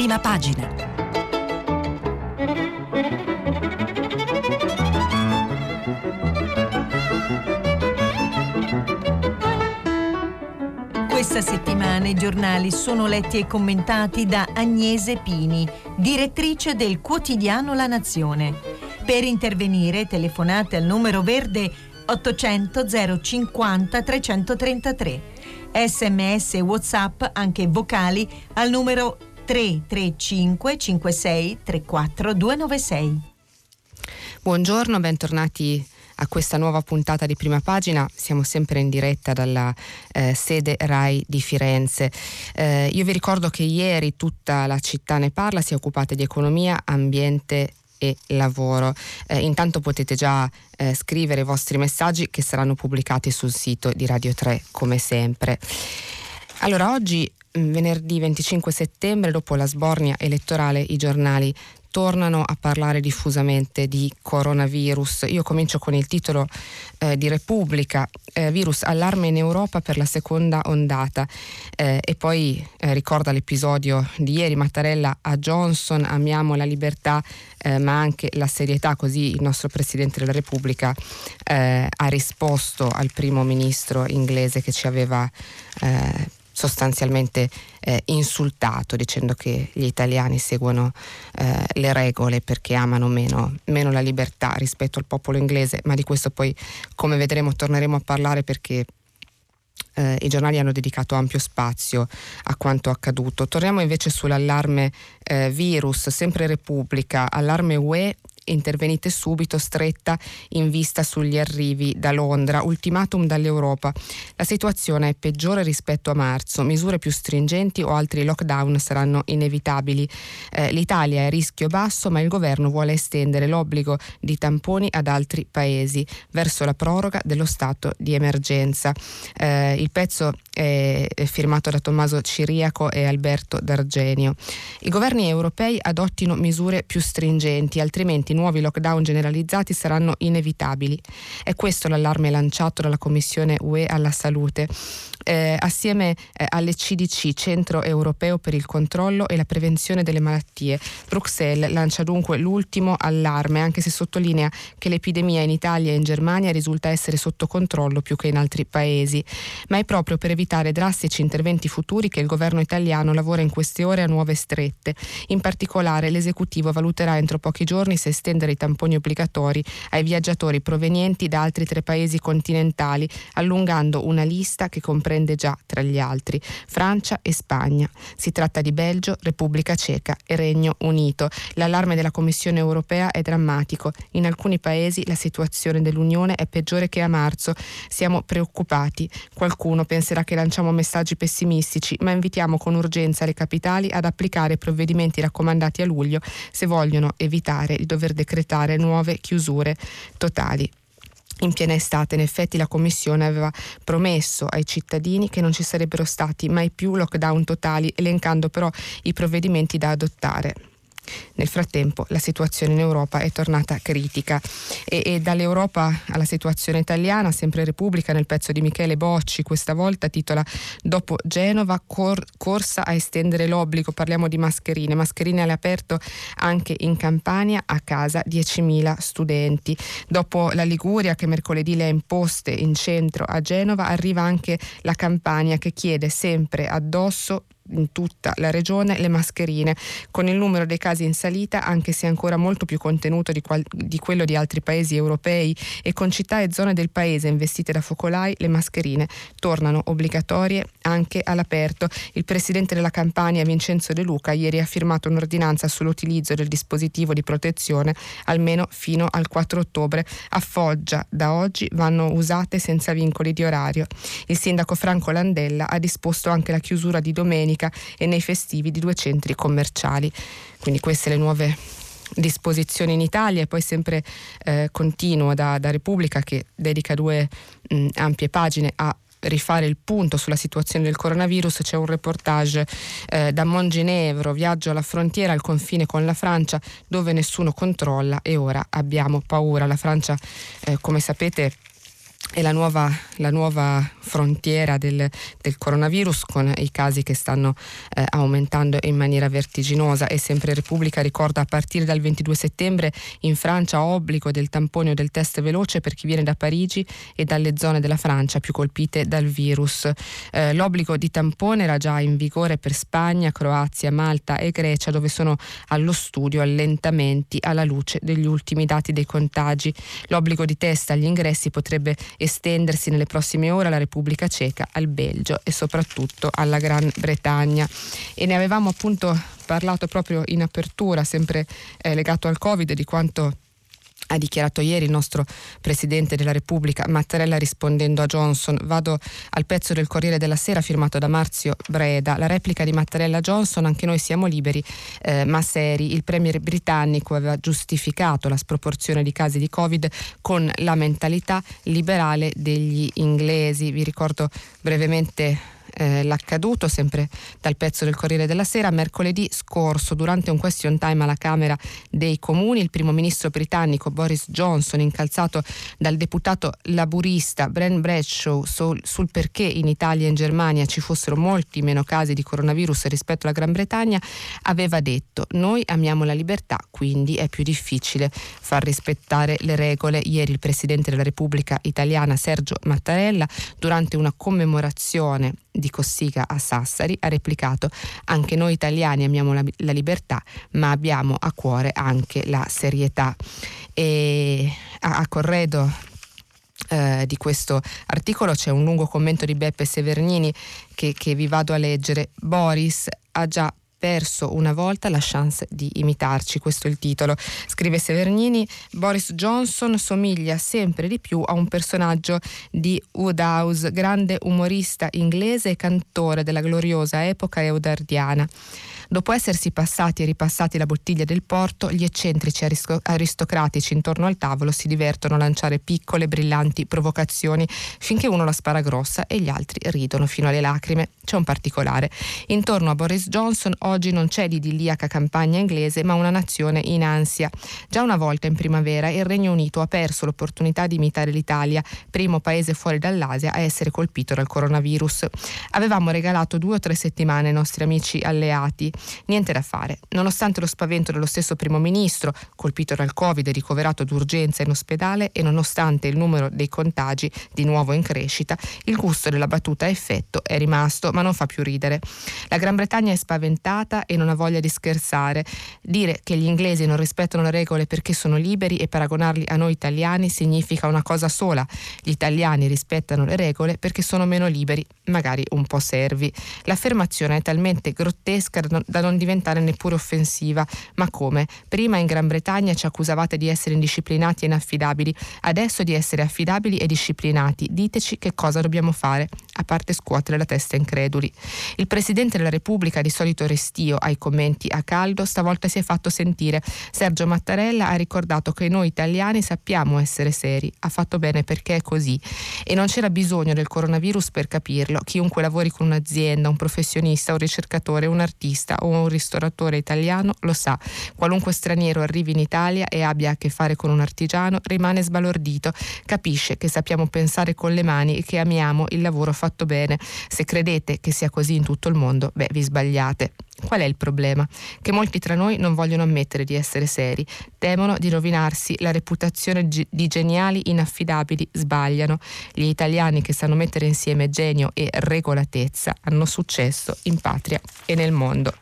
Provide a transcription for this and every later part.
prima pagina. Questa settimana i giornali sono letti e commentati da Agnese Pini, direttrice del quotidiano La Nazione. Per intervenire telefonate al numero verde 800 050 333. Sms e WhatsApp anche vocali al numero 335 56 34 296. Buongiorno, bentornati a questa nuova puntata di prima pagina. Siamo sempre in diretta dalla eh, sede RAI di Firenze. Eh, io vi ricordo che ieri tutta la città ne parla, si è occupata di economia, ambiente e lavoro. Eh, intanto potete già eh, scrivere i vostri messaggi che saranno pubblicati sul sito di Radio 3 come sempre. Allora, oggi venerdì 25 settembre, dopo la sbornia elettorale, i giornali tornano a parlare diffusamente di coronavirus. Io comincio con il titolo eh, di Repubblica, eh, virus allarme in Europa per la seconda ondata eh, e poi eh, ricorda l'episodio di ieri Mattarella a Johnson, amiamo la libertà eh, ma anche la serietà, così il nostro Presidente della Repubblica eh, ha risposto al primo ministro inglese che ci aveva sostanzialmente eh, insultato dicendo che gli italiani seguono eh, le regole perché amano meno, meno, la libertà rispetto al popolo inglese, ma di questo poi come vedremo torneremo a parlare perché eh, i giornali hanno dedicato ampio spazio a quanto accaduto. Torniamo invece sull'allarme eh, virus, sempre Repubblica, allarme UE intervenite subito, stretta in vista sugli arrivi da Londra, ultimatum dall'Europa. La situazione è peggiore rispetto a marzo, misure più stringenti o altri lockdown saranno inevitabili. Eh, L'Italia è a rischio basso, ma il governo vuole estendere l'obbligo di tamponi ad altri paesi verso la proroga dello stato di emergenza. Eh, il pezzo è firmato da Tommaso Ciriaco e Alberto D'Argenio. I governi europei adottino misure più stringenti, altrimenti nuovi lockdown generalizzati saranno inevitabili. È questo l'allarme lanciato dalla Commissione UE alla salute. Eh, assieme eh, alle CDC, Centro Europeo per il Controllo e la Prevenzione delle Malattie. Bruxelles lancia dunque l'ultimo allarme, anche se sottolinea che l'epidemia in Italia e in Germania risulta essere sotto controllo più che in altri paesi. Ma è proprio per evitare drastici interventi futuri che il governo italiano lavora in queste ore a nuove strette. In particolare l'esecutivo valuterà entro pochi giorni se estendere i tamponi obbligatori ai viaggiatori provenienti da altri tre paesi continentali, allungando una lista che comprende già tra gli altri Francia e Spagna. Si tratta di Belgio, Repubblica Ceca e Regno Unito. L'allarme della Commissione europea è drammatico. In alcuni paesi la situazione dell'Unione è peggiore che a marzo. Siamo preoccupati. Qualcuno penserà che lanciamo messaggi pessimistici, ma invitiamo con urgenza le capitali ad applicare provvedimenti raccomandati a luglio se vogliono evitare di dover decretare nuove chiusure totali. In piena estate, in effetti, la Commissione aveva promesso ai cittadini che non ci sarebbero stati mai più lockdown totali, elencando però i provvedimenti da adottare. Nel frattempo la situazione in Europa è tornata critica. E, e, dall'Europa alla situazione italiana, sempre Repubblica nel pezzo di Michele Bocci, questa volta titola Dopo Genova cor- corsa a estendere l'obbligo, parliamo di mascherine, mascherine all'aperto anche in Campania a casa 10.000 studenti. Dopo la Liguria che mercoledì le ha imposte in centro a Genova, arriva anche la Campania che chiede sempre addosso in tutta la regione le mascherine, con il numero dei casi in salita, anche se ancora molto più contenuto di, qual- di quello di altri paesi europei e con città e zone del paese investite da focolai, le mascherine tornano obbligatorie anche all'aperto. Il presidente della Campania, Vincenzo De Luca, ieri ha firmato un'ordinanza sull'utilizzo del dispositivo di protezione almeno fino al 4 ottobre. A Foggia da oggi vanno usate senza vincoli di orario. Il sindaco Franco Landella ha disposto anche la chiusura di domenica domenica e nei festivi di due centri commerciali. Quindi queste le nuove disposizioni in Italia e poi sempre eh, continuo da, da, Repubblica che dedica due mh, ampie pagine a rifare il punto sulla situazione del coronavirus c'è un reportage eh, da Monginevro, viaggio alla frontiera al confine con la Francia dove nessuno controlla e ora abbiamo paura. La Francia, eh, come sapete, è la nuova, la nuova frontiera del, del, coronavirus con i casi che stanno eh, aumentando in maniera vertiginosa e sempre Repubblica ricorda a partire dal 22 settembre in Francia obbligo del tampone o del test veloce per chi viene da Parigi e dalle zone della Francia più colpite dal virus. Eh, l'obbligo di tampone era già in vigore per Spagna, Croazia, Malta e Grecia dove sono allo studio allentamenti alla luce degli ultimi dati dei contagi. L'obbligo di test agli ingressi potrebbe estendersi nelle prossime ore alla Repubblica Ceca, al Belgio e soprattutto alla Gran Bretagna. E ne avevamo appunto parlato proprio in apertura, sempre eh, legato al Covid, di quanto ha dichiarato ieri il nostro Presidente della Repubblica Mattarella rispondendo a Johnson. Vado al pezzo del Corriere della Sera firmato da Marzio Breda. La replica di Mattarella Johnson, anche noi siamo liberi eh, ma seri. Il Premier britannico aveva giustificato la sproporzione di casi di Covid con la mentalità liberale degli inglesi. Vi ricordo brevemente eh, l'accaduto, sempre dal pezzo del Corriere della Sera, mercoledì scorso durante un question time alla Camera dei Comuni il primo ministro britannico Boris Johnson, incalzato dal deputato laburista Bren Bradshaw sul, sul perché in Italia e in Germania ci fossero molti meno casi di coronavirus rispetto alla Gran Bretagna, aveva detto noi amiamo la libertà, quindi è più difficile far rispettare le regole. Ieri il Presidente della Repubblica italiana Sergio Mattarella, durante una commemorazione di Cossiga a Sassari ha replicato anche noi italiani amiamo la, la libertà ma abbiamo a cuore anche la serietà e a, a Corredo eh, di questo articolo c'è un lungo commento di Beppe Severnini che, che vi vado a leggere. Boris ha già perso una volta la chance di imitarci, questo è il titolo. Scrive Severnini, Boris Johnson somiglia sempre di più a un personaggio di Woodhouse, grande umorista inglese e cantore della gloriosa epoca eudardiana. Dopo essersi passati e ripassati la bottiglia del porto, gli eccentrici aristocratici intorno al tavolo si divertono a lanciare piccole, brillanti provocazioni finché uno la spara grossa e gli altri ridono fino alle lacrime. C'è un particolare. Intorno a Boris Johnson oggi non c'è l'idilliaca campagna inglese, ma una nazione in ansia. Già una volta in primavera il Regno Unito ha perso l'opportunità di imitare l'Italia, primo paese fuori dall'Asia a essere colpito dal coronavirus. Avevamo regalato due o tre settimane ai nostri amici alleati. Niente da fare. Nonostante lo spavento dello stesso primo ministro, colpito dal Covid e ricoverato d'urgenza in ospedale, e nonostante il numero dei contagi di nuovo in crescita, il gusto della battuta a effetto è rimasto, ma non fa più ridere. La Gran Bretagna è spaventata e non ha voglia di scherzare. Dire che gli inglesi non rispettano le regole perché sono liberi e paragonarli a noi italiani significa una cosa sola. Gli italiani rispettano le regole perché sono meno liberi, magari un po' servi. L'affermazione è talmente grottesca da non diventare neppure offensiva. Ma come? Prima in Gran Bretagna ci accusavate di essere indisciplinati e inaffidabili, adesso di essere affidabili e disciplinati. Diteci che cosa dobbiamo fare, a parte scuotere la testa increduli. Il Presidente della Repubblica, di solito restio ai commenti a caldo, stavolta si è fatto sentire. Sergio Mattarella ha ricordato che noi italiani sappiamo essere seri. Ha fatto bene perché è così. E non c'era bisogno del coronavirus per capirlo. Chiunque lavori con un'azienda, un professionista, un ricercatore, un artista o un ristoratore italiano lo sa. Qualunque straniero arrivi in Italia e abbia a che fare con un artigiano rimane sbalordito, capisce che sappiamo pensare con le mani e che amiamo il lavoro fatto bene. Se credete che sia così in tutto il mondo, beh, vi sbagliate. Qual è il problema? Che molti tra noi non vogliono ammettere di essere seri, temono di rovinarsi la reputazione di geniali inaffidabili, sbagliano. Gli italiani che sanno mettere insieme genio e regolatezza hanno successo in patria e nel mondo.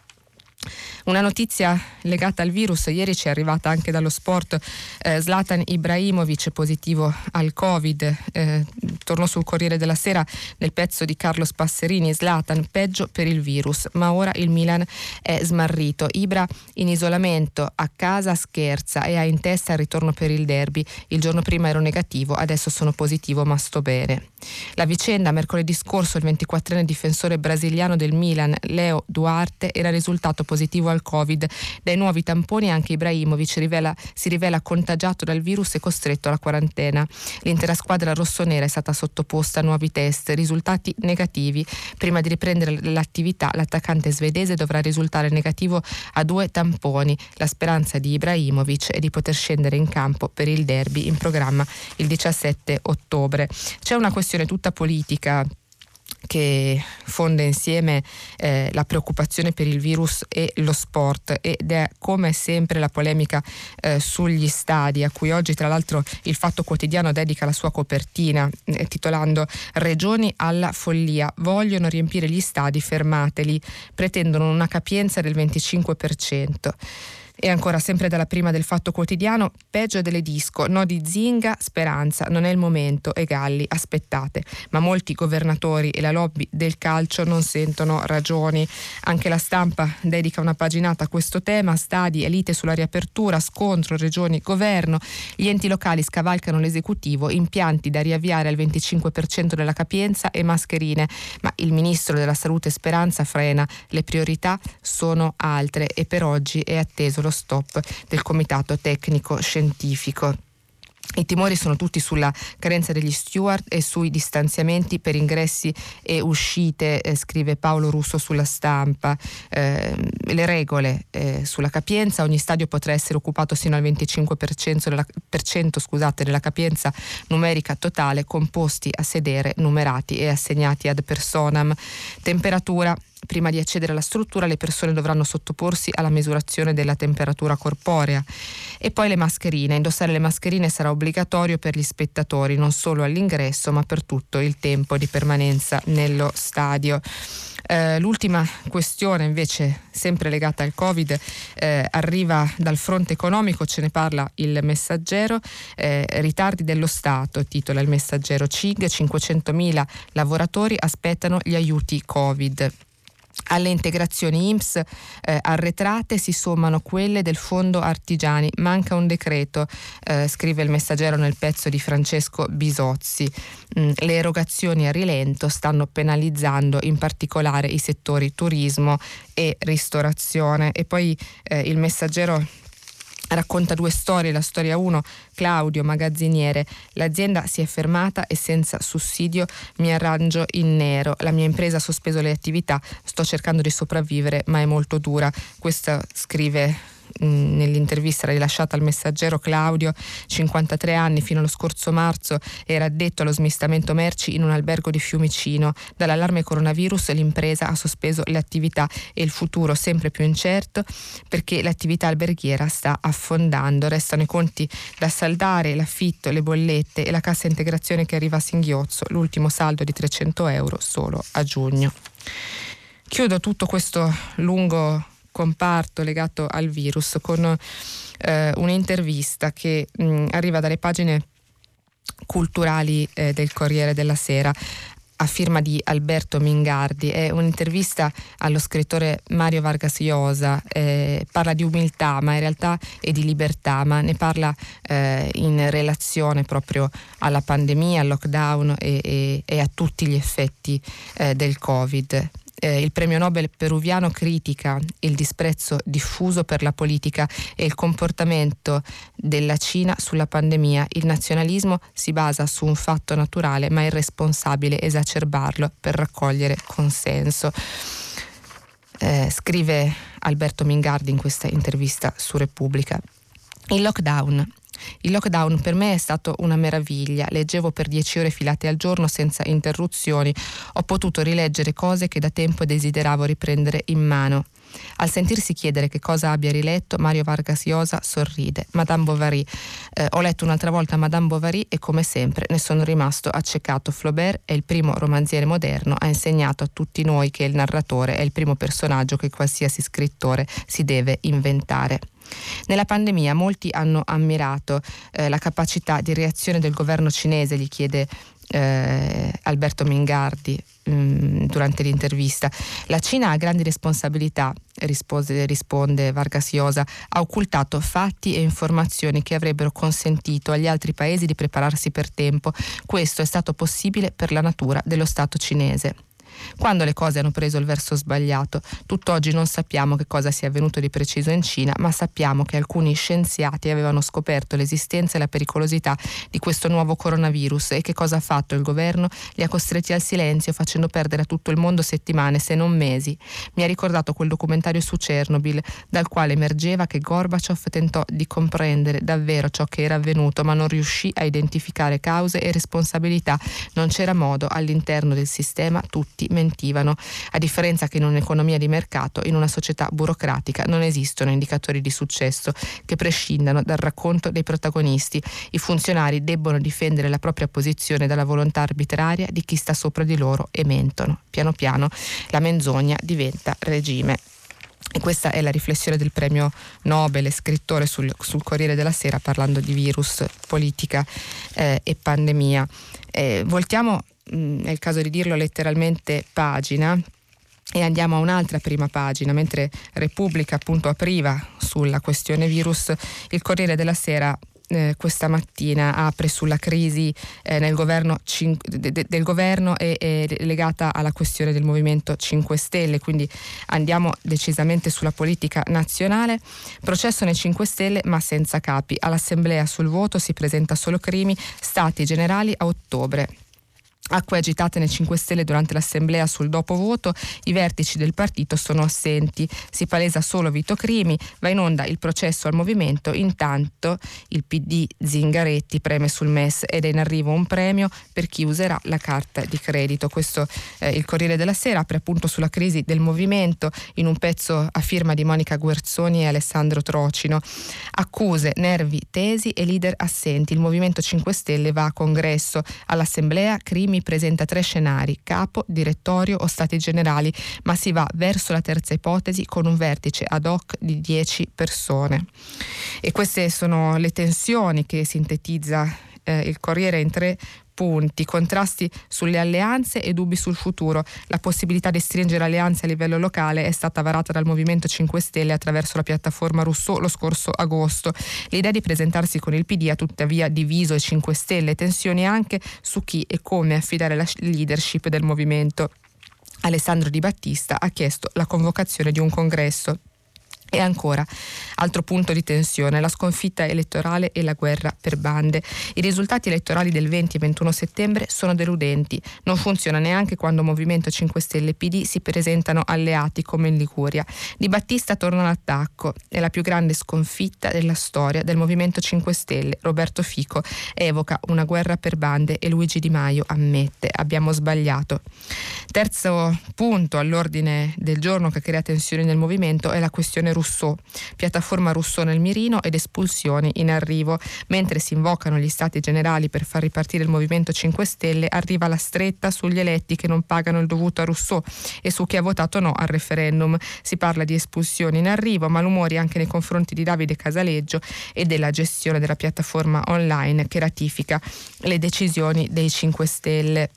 Una notizia legata al virus, ieri ci è arrivata anche dallo sport, eh, Zlatan Ibrahimovic positivo al Covid, eh, tornò sul Corriere della Sera nel pezzo di Carlo Spasserini, Zlatan peggio per il virus, ma ora il Milan è smarrito, Ibra in isolamento, a casa scherza e ha in testa il ritorno per il derby, il giorno prima ero negativo, adesso sono positivo ma sto bene. La vicenda mercoledì scorso il 24enne difensore brasiliano del Milan, Leo Duarte, era risultato positivo al Covid. Dai nuovi tamponi anche Ibrahimovic rivela, si rivela contagiato dal virus e costretto alla quarantena. L'intera squadra rossonera è stata sottoposta a nuovi test, risultati negativi. Prima di riprendere l'attività l'attaccante svedese dovrà risultare negativo a due tamponi. La speranza di Ibrahimovic è di poter scendere in campo per il derby in programma il 17 ottobre. C'è una questione tutta politica che fonde insieme eh, la preoccupazione per il virus e lo sport. Ed è come sempre la polemica eh, sugli stadi a cui oggi tra l'altro il Fatto Quotidiano dedica la sua copertina eh, titolando Regioni alla follia, vogliono riempire gli stadi, fermateli, pretendono una capienza del 25%. E ancora sempre dalla prima del Fatto Quotidiano, peggio delle disco, no di Zinga, Speranza, non è il momento e Galli, aspettate. Ma molti governatori e la lobby del calcio non sentono ragioni. Anche la stampa dedica una paginata a questo tema, stadi, elite sulla riapertura, scontro, regioni, governo. Gli enti locali scavalcano l'esecutivo, impianti da riavviare al 25% della capienza e mascherine. Ma il ministro della salute Speranza frena, le priorità sono altre e per oggi è atteso lo lo stop del comitato tecnico scientifico. I timori sono tutti sulla carenza degli steward e sui distanziamenti per ingressi e uscite, eh, scrive Paolo Russo sulla stampa. Eh, le regole eh, sulla capienza, ogni stadio potrà essere occupato sino al 25% della, cento, scusate, della capienza numerica totale, composti a sedere, numerati e assegnati ad personam. Temperatura Prima di accedere alla struttura le persone dovranno sottoporsi alla misurazione della temperatura corporea. E poi le mascherine. Indossare le mascherine sarà obbligatorio per gli spettatori, non solo all'ingresso, ma per tutto il tempo di permanenza nello stadio. Eh, l'ultima questione invece, sempre legata al Covid, eh, arriva dal fronte economico, ce ne parla il messaggero, eh, ritardi dello Stato, titola il messaggero CIG, 500.000 lavoratori aspettano gli aiuti Covid. Alle integrazioni IMSS eh, arretrate si sommano quelle del fondo artigiani. Manca un decreto, eh, scrive il messaggero nel pezzo di Francesco Bisozzi. Mm, le erogazioni a rilento stanno penalizzando in particolare i settori turismo e ristorazione. E poi eh, il messaggero racconta due storie, la storia 1, Claudio, magazziniere, l'azienda si è fermata e senza sussidio mi arrangio in nero, la mia impresa ha sospeso le attività, sto cercando di sopravvivere ma è molto dura, questa scrive nell'intervista rilasciata al messaggero Claudio, 53 anni, fino allo scorso marzo era addetto allo smistamento merci in un albergo di Fiumicino. Dall'allarme coronavirus l'impresa ha sospeso le attività e il futuro sempre più incerto perché l'attività alberghiera sta affondando. Restano i conti da saldare, l'affitto, le bollette e la cassa integrazione che arriva a singhiozzo, l'ultimo saldo di 300 euro solo a giugno. Chiudo tutto questo lungo comparto legato al virus con eh, un'intervista che mh, arriva dalle pagine culturali eh, del Corriere della Sera a firma di Alberto Mingardi, è un'intervista allo scrittore Mario Vargas Llosa, eh, parla di umiltà ma in realtà è di libertà, ma ne parla eh, in relazione proprio alla pandemia, al lockdown e, e, e a tutti gli effetti eh, del Covid eh, il premio Nobel peruviano critica il disprezzo diffuso per la politica e il comportamento della Cina sulla pandemia. Il nazionalismo si basa su un fatto naturale ma è irresponsabile esacerbarlo per raccogliere consenso. Eh, scrive Alberto Mingardi in questa intervista su Repubblica. Il lockdown il lockdown per me è stato una meraviglia, leggevo per dieci ore filate al giorno senza interruzioni, ho potuto rileggere cose che da tempo desideravo riprendere in mano. Al sentirsi chiedere che cosa abbia riletto, Mario Vargas Llosa sorride. Madame Bovary. Eh, ho letto un'altra volta Madame Bovary e come sempre ne sono rimasto accecato. Flaubert è il primo romanziere moderno, ha insegnato a tutti noi che il narratore è il primo personaggio che qualsiasi scrittore si deve inventare. Nella pandemia molti hanno ammirato eh, la capacità di reazione del governo cinese, gli chiede eh, Alberto Mingardi mm, durante l'intervista. La Cina ha grandi responsabilità, rispose, risponde Vargas Llosa, ha occultato fatti e informazioni che avrebbero consentito agli altri paesi di prepararsi per tempo. Questo è stato possibile per la natura dello Stato cinese. Quando le cose hanno preso il verso sbagliato. Tutt'oggi non sappiamo che cosa sia avvenuto di preciso in Cina, ma sappiamo che alcuni scienziati avevano scoperto l'esistenza e la pericolosità di questo nuovo coronavirus e che cosa ha fatto il governo? Li ha costretti al silenzio facendo perdere a tutto il mondo settimane, se non mesi. Mi ha ricordato quel documentario su Chernobyl, dal quale emergeva che Gorbaciov tentò di comprendere davvero ciò che era avvenuto, ma non riuscì a identificare cause e responsabilità. Non c'era modo, all'interno del sistema tutti mentivano. A differenza che in un'economia di mercato, in una società burocratica, non esistono indicatori di successo che prescindano dal racconto dei protagonisti. I funzionari debbono difendere la propria posizione dalla volontà arbitraria di chi sta sopra di loro e mentono. Piano piano la menzogna diventa regime. E questa è la riflessione del premio Nobel, scrittore sul, sul Corriere della Sera parlando di virus, politica eh, e pandemia. Eh, voltiamo, mh, mm, è il caso di dirlo letteralmente, pagina e andiamo a un'altra prima pagina, mentre Repubblica appunto apriva sulla questione virus, il Corriere della Sera eh, questa mattina apre sulla crisi eh, governo cin- de- de- del governo e, e, legata alla questione del Movimento 5 Stelle, quindi andiamo decisamente sulla politica nazionale. Processo nei 5 Stelle ma senza capi. All'Assemblea sul voto si presenta solo Crimi, stati generali a ottobre. Acque agitate nei 5 Stelle durante l'assemblea sul dopovoto, i vertici del partito sono assenti, si palesa solo Vito Crimi, va in onda il processo al movimento, intanto il PD Zingaretti preme sul MES ed è in arrivo un premio per chi userà la carta di credito. Questo eh, il Corriere della Sera apre appunto sulla crisi del movimento in un pezzo a firma di Monica Guerzoni e Alessandro Trocino. Accuse, nervi tesi e leader assenti. Il Movimento 5 Stelle va a congresso. All'assemblea Crimi Salvini presenta tre scenari, capo, direttorio o stati generali, ma si va verso la terza ipotesi con un vertice ad hoc di 10 persone. E queste sono le tensioni che sintetizza eh, il Corriere in tre punti, contrasti sulle alleanze e dubbi sul futuro. La possibilità di stringere alleanze a livello locale è stata varata dal Movimento 5 Stelle attraverso la piattaforma Rousseau lo scorso agosto. L'idea di presentarsi con il PD ha tuttavia diviso i 5 Stelle, tensioni anche su chi e come affidare la leadership del movimento. Alessandro Di Battista ha chiesto la convocazione di un congresso e ancora, altro punto di tensione, la sconfitta elettorale e la guerra per bande. I risultati elettorali del 20 e 21 settembre sono deludenti. Non funziona neanche quando Movimento 5 Stelle e PD si presentano alleati come in Liguria. Di Battista torna all'attacco. È la più grande sconfitta della storia del Movimento 5 Stelle. Roberto Fico evoca una guerra per bande e Luigi Di Maio ammette abbiamo sbagliato. Terzo punto all'ordine del giorno che crea tensioni nel movimento è la questione Rousseau, piattaforma Rousseau nel mirino ed espulsioni in arrivo. Mentre si invocano gli stati generali per far ripartire il Movimento 5 Stelle, arriva la stretta sugli eletti che non pagano il dovuto a Rousseau e su chi ha votato no al referendum. Si parla di espulsioni in arrivo, malumori anche nei confronti di Davide Casaleggio e della gestione della piattaforma online che ratifica le decisioni dei 5 Stelle.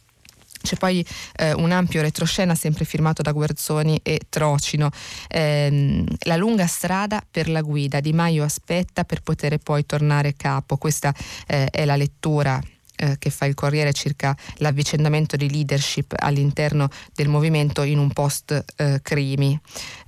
C'è poi eh, un ampio retroscena sempre firmato da Guerzoni e Trocino. Eh, la lunga strada per la guida. Di Maio aspetta per poter poi tornare capo. Questa eh, è la lettura eh, che fa il Corriere circa l'avvicendamento di leadership all'interno del movimento in un post eh, crimi.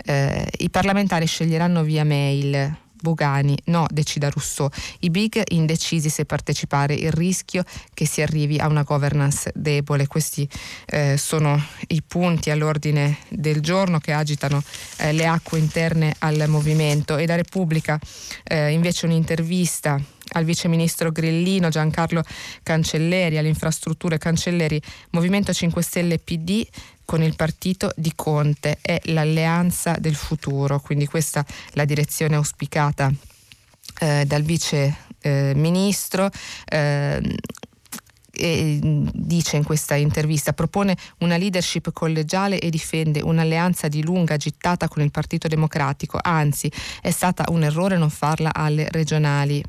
Eh, I parlamentari sceglieranno via mail Bogani, no, decida Rousseau. I big indecisi se partecipare, il rischio che si arrivi a una governance debole. Questi eh, sono i punti all'ordine del giorno che agitano eh, le acque interne al movimento. E da Repubblica eh, invece un'intervista al viceministro Grillino Giancarlo Cancelleri, alle infrastrutture Cancelleri, Movimento 5 Stelle PD con il partito di Conte è l'alleanza del futuro, quindi questa è la direzione auspicata eh, dal vice eh, ministro. Eh, e dice in questa intervista propone una leadership collegiale e difende un'alleanza di lunga gittata con il Partito Democratico, anzi è stata un errore non farla alle regionali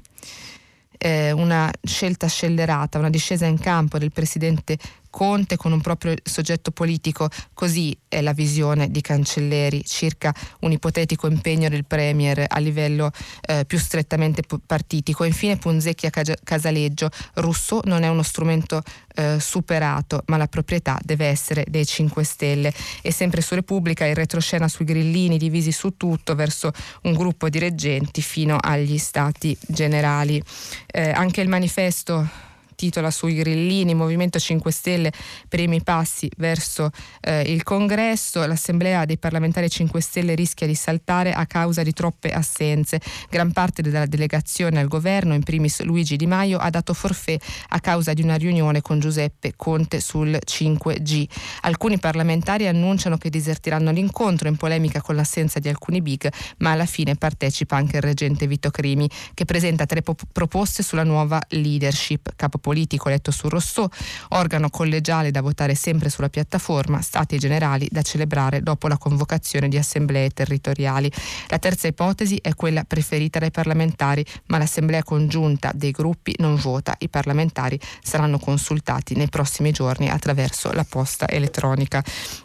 eh, una scelta scellerata, una discesa in campo del presidente Conte con un proprio soggetto politico, così è la visione di Cancelleri circa un ipotetico impegno del Premier a livello eh, più strettamente partitico. Infine Punzecchi a Casaleggio, Rousseau non è uno strumento eh, superato, ma la proprietà deve essere dei 5 Stelle. E sempre su Repubblica il retroscena sui grillini divisi su tutto verso un gruppo di reggenti fino agli stati generali. Eh, anche il manifesto titola sui grillini, Movimento 5 Stelle, primi passi verso eh, il congresso, l'assemblea dei parlamentari 5 Stelle rischia di saltare a causa di troppe assenze. Gran parte della delegazione al governo, in primis Luigi Di Maio, ha dato forfè a causa di una riunione con Giuseppe Conte sul 5G. Alcuni parlamentari annunciano che disertiranno l'incontro in polemica con l'assenza di alcuni big, ma alla fine partecipa anche il reggente Vito Crimi, che presenta tre po- proposte sulla nuova leadership. Capo politico eletto su Rousseau, organo collegiale da votare sempre sulla piattaforma, stati generali da celebrare dopo la convocazione di assemblee territoriali. La terza ipotesi è quella preferita dai parlamentari, ma l'assemblea congiunta dei gruppi non vota. I parlamentari saranno consultati nei prossimi giorni attraverso la posta elettronica.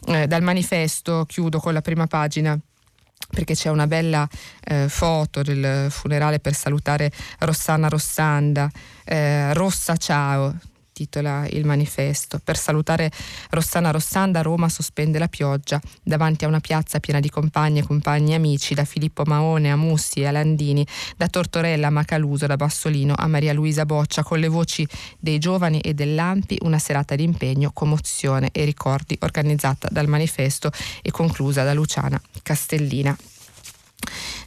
Eh, dal manifesto chiudo con la prima pagina perché c'è una bella eh, foto del funerale per salutare Rossana Rossanda, eh, Rossa Ciao, titola il manifesto. Per salutare Rossana Rossanda, Roma sospende la pioggia davanti a una piazza piena di compagne, compagni e amici, da Filippo Maone a Mussi a Landini, da Tortorella a Macaluso, da Bassolino a Maria Luisa Boccia, con le voci dei giovani e dell'Ampi, una serata di impegno, commozione e ricordi organizzata dal manifesto e conclusa da Luciana Castellina.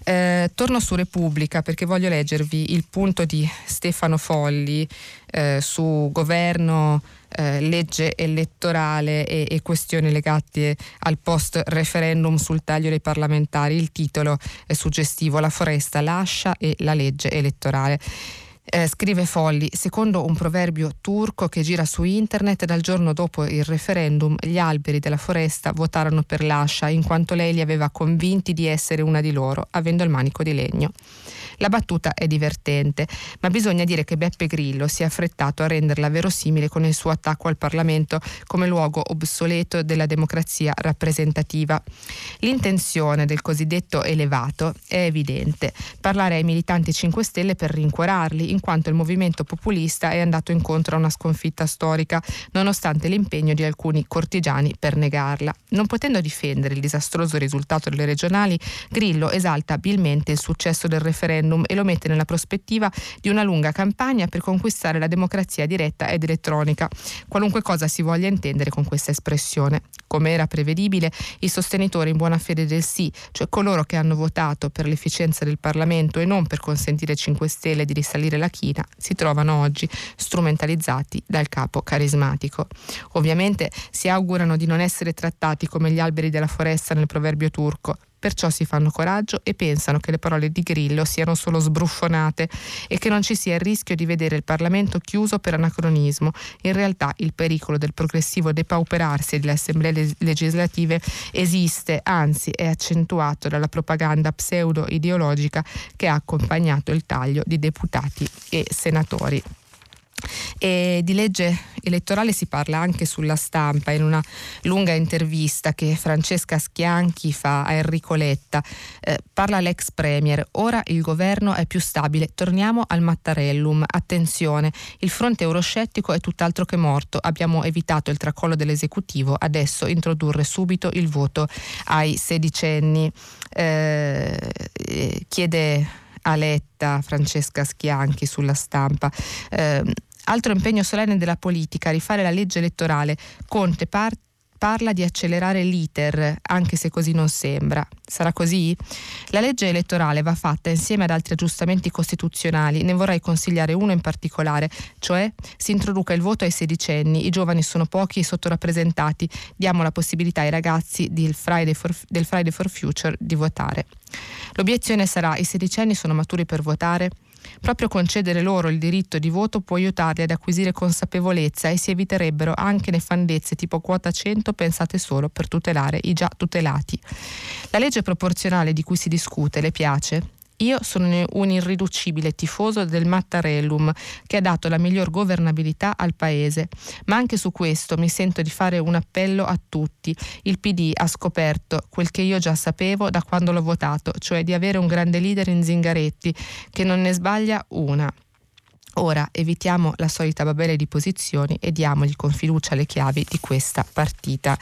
Eh, torno su Repubblica perché voglio leggervi il punto di Stefano Folli eh, su governo, eh, legge elettorale e, e, questioni legate al post referendum sul taglio dei parlamentari. Il titolo è suggestivo, La foresta lascia e la legge elettorale. Eh, scrive Folli, secondo un proverbio turco che gira su internet, dal giorno dopo il referendum gli alberi della foresta votarono per Lascia in quanto lei li aveva convinti di essere una di loro, avendo il manico di legno. La battuta è divertente, ma bisogna dire che Beppe Grillo si è affrettato a renderla verosimile con il suo attacco al Parlamento come luogo obsoleto della democrazia rappresentativa. L'intenzione del cosiddetto elevato è evidente, parlare ai militanti 5 Stelle per rincuorarli, in quanto il movimento populista è andato incontro a una sconfitta storica, nonostante l'impegno di alcuni cortigiani per negarla. Non potendo difendere il disastroso risultato delle regionali, Grillo esalta abilmente il successo del referendum e lo mette nella prospettiva di una lunga campagna per conquistare la democrazia diretta ed elettronica, qualunque cosa si voglia intendere con questa espressione. Come era prevedibile, i sostenitori in buona fede del sì, cioè coloro che hanno votato per l'efficienza del Parlamento e non per consentire ai 5 Stelle di risalire la china, si trovano oggi strumentalizzati dal capo carismatico. Ovviamente si augurano di non essere trattati come gli alberi della foresta nel proverbio turco, perciò si fanno coraggio e pensano che le parole di Grillo siano solo sbruffonate e che non ci sia il rischio di vedere il Parlamento chiuso per anacronismo. In realtà il pericolo del progressivo depauperarsi delle assemblee legislative esiste, anzi è accentuato dalla propaganda pseudo-ideologica che ha accompagnato il taglio di deputati e senatori. E di legge elettorale si parla anche sulla stampa in una lunga intervista che Francesca Schianchi fa a Enrico Letta. Eh, parla l'ex premier, ora il governo è più stabile, torniamo al Mattarellum, attenzione, il fronte euroscettico è tutt'altro che morto, abbiamo evitato il tracollo dell'esecutivo, adesso introdurre subito il voto ai sedicenni. Eh, chiede a Letta Francesca Schianchi sulla stampa. Eh, Altro impegno solenne della politica, rifare la legge elettorale. Conte par- parla di accelerare l'iter, anche se così non sembra. Sarà così? La legge elettorale va fatta insieme ad altri aggiustamenti costituzionali, ne vorrei consigliare uno in particolare, cioè si introduca il voto ai sedicenni, i giovani sono pochi e sottorappresentati, diamo la possibilità ai ragazzi Friday for, del Friday for Future di votare. L'obiezione sarà i sedicenni sono maturi per votare? Proprio concedere loro il diritto di voto può aiutarli ad acquisire consapevolezza e si eviterebbero anche nefandezze tipo quota 100 pensate solo per tutelare i già tutelati. La legge proporzionale di cui si discute le piace? Io sono un irriducibile tifoso del Mattarellum che ha dato la miglior governabilità al Paese, ma anche su questo mi sento di fare un appello a tutti. Il PD ha scoperto quel che io già sapevo da quando l'ho votato, cioè di avere un grande leader in Zingaretti che non ne sbaglia una. Ora evitiamo la solita babele di posizioni e diamogli con fiducia le chiavi di questa partita.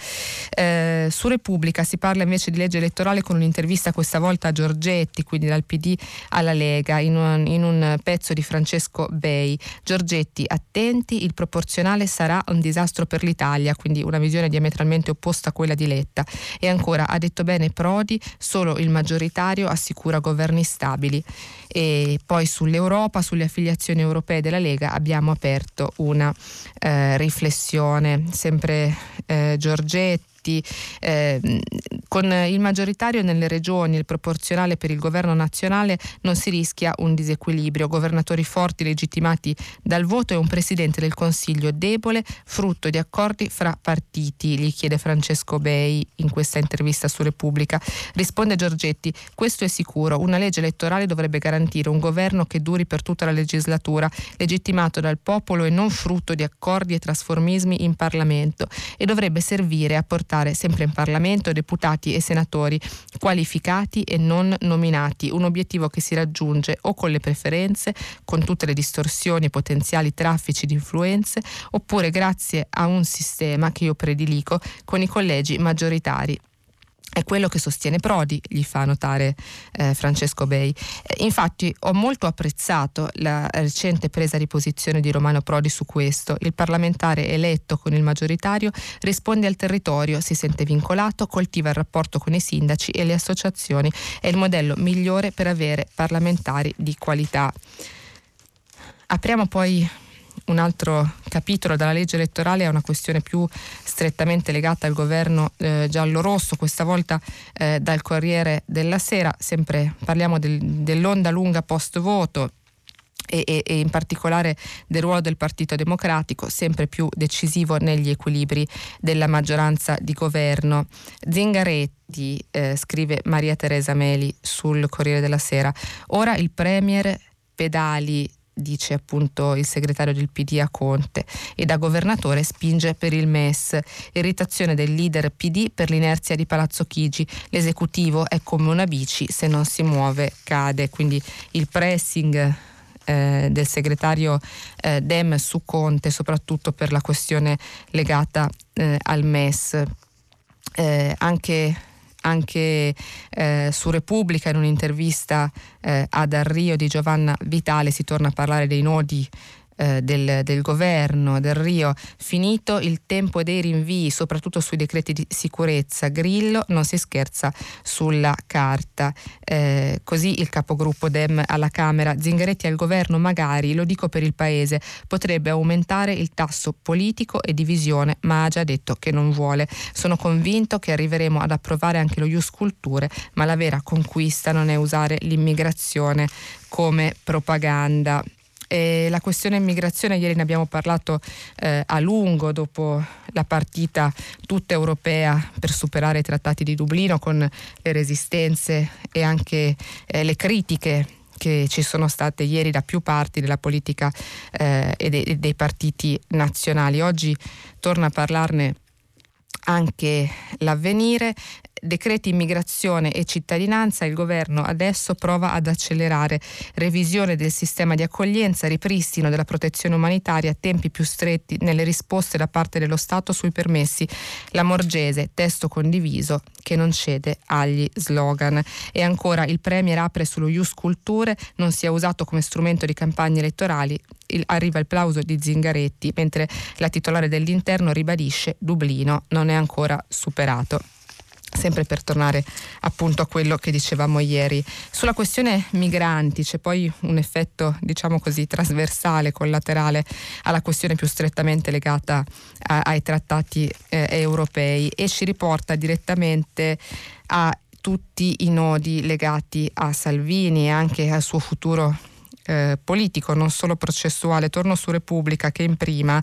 Eh, su Repubblica si parla invece di legge elettorale con un'intervista questa volta a Giorgetti, quindi dal PD alla Lega, in un, in un pezzo di Francesco Bei. Giorgetti, attenti, il proporzionale sarà un disastro per l'Italia, quindi una visione diametralmente opposta a quella di Letta. E ancora, ha detto bene Prodi, solo il maggioritario assicura governi stabili. E poi sull'Europa, sulle affiliazioni europee della Lega abbiamo aperto una eh, riflessione, sempre eh, Giorgetti eletti eh, con il maggioritario nelle regioni, il proporzionale per il governo nazionale, non si rischia un disequilibrio. Governatori forti legittimati dal voto e un presidente del Consiglio debole, frutto di accordi fra partiti, gli chiede Francesco Bei in questa intervista su Repubblica. Risponde Giorgetti, questo è sicuro, una legge elettorale dovrebbe garantire un governo che duri per tutta la legislatura, legittimato dal popolo e non frutto di accordi e trasformismi in Parlamento e dovrebbe servire a portare portare sempre in Parlamento deputati e senatori qualificati e non nominati, un obiettivo che si raggiunge o con le preferenze, con tutte le distorsioni e potenziali traffici di influenze, oppure grazie a un sistema che io predilico con i collegi maggioritari è quello che sostiene Prodi, gli fa notare eh, Francesco Bei. Eh, infatti ho molto apprezzato la recente presa di posizione di Romano Prodi su questo. Il parlamentare eletto con il maggioritario risponde al territorio, si sente vincolato, coltiva il rapporto con i sindaci e le associazioni. È il modello migliore per avere parlamentari di qualità. Apriamo poi un altro capitolo della legge elettorale è una questione più strettamente legata al governo eh, giallo-rosso, questa volta eh, dal Corriere della Sera, sempre parliamo del, dell'onda lunga post-voto. E, e, in particolare del ruolo del Partito Democratico, sempre più decisivo negli equilibri della maggioranza di governo. Zingaretti, eh, scrive Maria Teresa Meli sul Corriere della Sera, ora il Premier pedali dice appunto il segretario del PD a Conte, e da governatore spinge per il MES. Irritazione del leader PD per l'inerzia di Palazzo Chigi. L'esecutivo è come una bici, se non si muove cade. Quindi il pressing eh, del segretario eh, Dem su Conte, soprattutto per la questione legata eh, al MES. Eh, anche anche eh, su Repubblica in un'intervista eh, ad Arrio di Giovanna Vitale si torna a parlare dei nodi eh, del, del, governo, del Rio, finito il tempo dei rinvii, soprattutto sui decreti di sicurezza, Grillo non si scherza sulla carta. Eh, così il capogruppo Dem alla Camera, Zingaretti al governo magari, lo dico per il Paese, potrebbe aumentare il tasso politico e divisione, ma ha già detto che non vuole. Sono convinto che arriveremo ad approvare anche lo Ius Culture, ma la vera conquista non è usare l'immigrazione come propaganda. E la questione immigrazione, ieri ne abbiamo parlato eh, a lungo dopo la partita tutta europea per superare i trattati di Dublino con le resistenze e anche eh, le critiche che ci sono state ieri da più parti della politica eh, e, de- e dei partiti nazionali. Oggi torna a parlarne anche l'avvenire decreti immigrazione e cittadinanza, il governo adesso prova ad accelerare revisione del sistema di accoglienza, ripristino della protezione umanitaria, tempi più stretti nelle risposte da parte dello Stato sui permessi. La Morgese, testo condiviso che non cede agli slogan. E ancora il Premier apre sullo Ius Culture, non sia usato come strumento di campagne elettorali. Il, arriva il plauso di Zingaretti, mentre la titolare dell'interno ribadisce Dublino non è ancora superato sempre per tornare appunto a quello che dicevamo ieri. Sulla questione migranti c'è poi un effetto, diciamo così, trasversale, collaterale alla questione più strettamente legata a, ai trattati eh, europei e ci riporta direttamente a tutti i nodi legati a Salvini e anche al suo futuro eh, politico, non solo processuale. Torno su Repubblica che in prima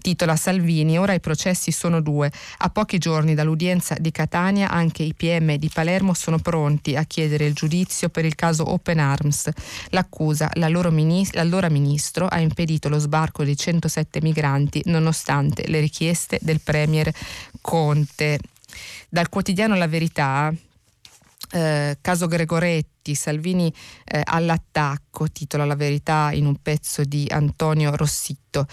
titola Salvini, ora i processi sono due. A pochi giorni dall'udienza di Catania anche i PM di Palermo sono pronti a chiedere il giudizio per il caso Open Arms. L'accusa, l'allora ministro ha impedito lo sbarco di 107 migranti nonostante le richieste del Premier Conte. Dal quotidiano La Verità eh, caso Gregoretti, Salvini eh, all'attacco, titola La verità in un pezzo di Antonio Rossitto.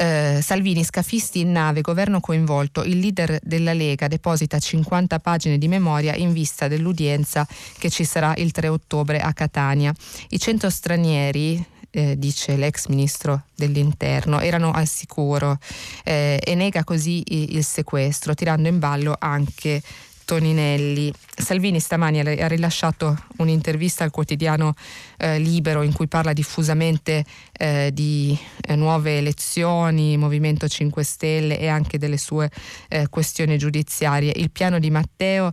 Eh, Salvini, scafisti in nave, governo coinvolto, il leader della Lega deposita 50 pagine di memoria in vista dell'udienza che ci sarà il 3 ottobre a Catania. I 100 stranieri, eh, dice l'ex ministro dell'interno, erano al sicuro eh, e nega così il sequestro, tirando in ballo anche Toninelli. Salvini stamani ha rilasciato un'intervista al quotidiano eh, Libero in cui parla diffusamente eh, di eh, nuove elezioni, Movimento 5 Stelle e anche delle sue eh, questioni giudiziarie. Il piano di Matteo,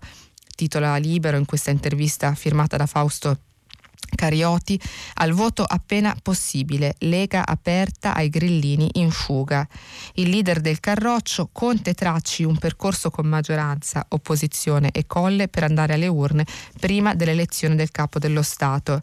titola Libero in questa intervista firmata da Fausto Carioti al voto appena possibile, Lega aperta ai grillini in fuga. Il leader del Carroccio, Conte tracci un percorso con maggioranza, opposizione e colle per andare alle urne prima dell'elezione del capo dello Stato.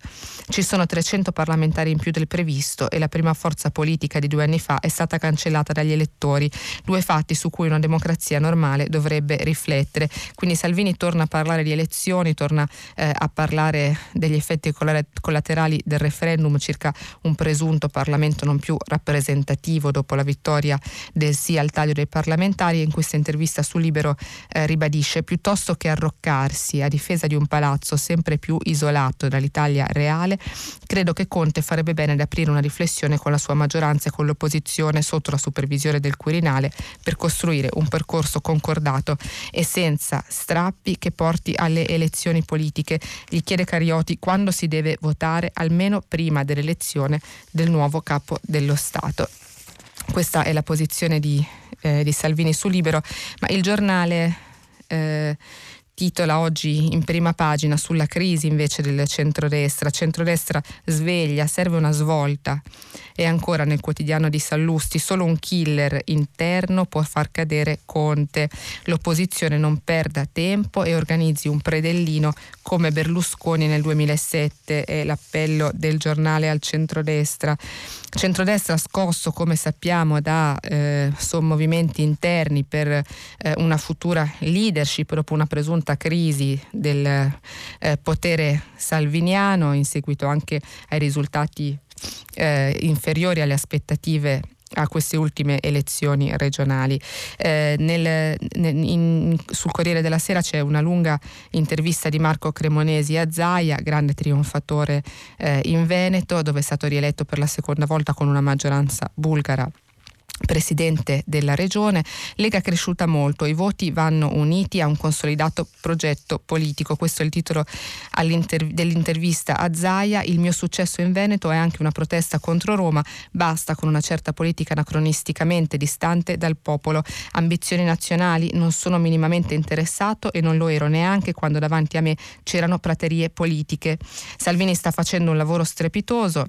Ci sono 300 parlamentari in più del previsto e la prima forza politica di due anni fa è stata cancellata dagli elettori, due fatti su cui una democrazia normale dovrebbe riflettere. Quindi Salvini torna a parlare di elezioni, torna eh, a parlare degli effetti collaterali collaterali del referendum circa un presunto Parlamento non più rappresentativo dopo la vittoria del sì al taglio dei parlamentari in questa intervista su Libero eh, ribadisce piuttosto che arroccarsi a difesa di un palazzo sempre più isolato dall'Italia reale, credo che Conte farebbe bene ad aprire una riflessione con la sua maggioranza e con l'opposizione sotto la supervisione del Quirinale per costruire un percorso concordato e senza strappi che porti alle elezioni politiche. Gli chiede Carioti quando si deve deve votare almeno prima dell'elezione del nuovo capo dello Stato. Questa è la posizione di, eh, di Salvini su Libero, ma il giornale eh, titola oggi in prima pagina sulla crisi invece del centrodestra. Centrodestra sveglia, serve una svolta. E ancora nel quotidiano di Sallusti, solo un killer interno può far cadere Conte. L'opposizione non perda tempo e organizzi un predellino come Berlusconi nel 2007 è l'appello del giornale al centrodestra. Centrodestra scosso, come sappiamo, da eh, sommovimenti interni per eh, una futura leadership dopo una presunta crisi del eh, potere salviniano, in seguito anche ai risultati eh, inferiori alle aspettative a queste ultime elezioni regionali. Eh, nel, in, sul Corriere della Sera c'è una lunga intervista di Marco Cremonesi a Zaia, grande trionfatore eh, in Veneto, dove è stato rieletto per la seconda volta con una maggioranza bulgara presidente della regione. Lega cresciuta molto, i voti vanno uniti a un consolidato progetto politico. Questo è il titolo dell'intervista a Zaia. Il mio successo in Veneto è anche una protesta contro Roma. Basta con una certa politica anacronisticamente distante dal popolo. Ambizioni nazionali non sono minimamente interessato e non lo ero neanche quando davanti a me c'erano praterie politiche. Salvini sta facendo un lavoro strepitoso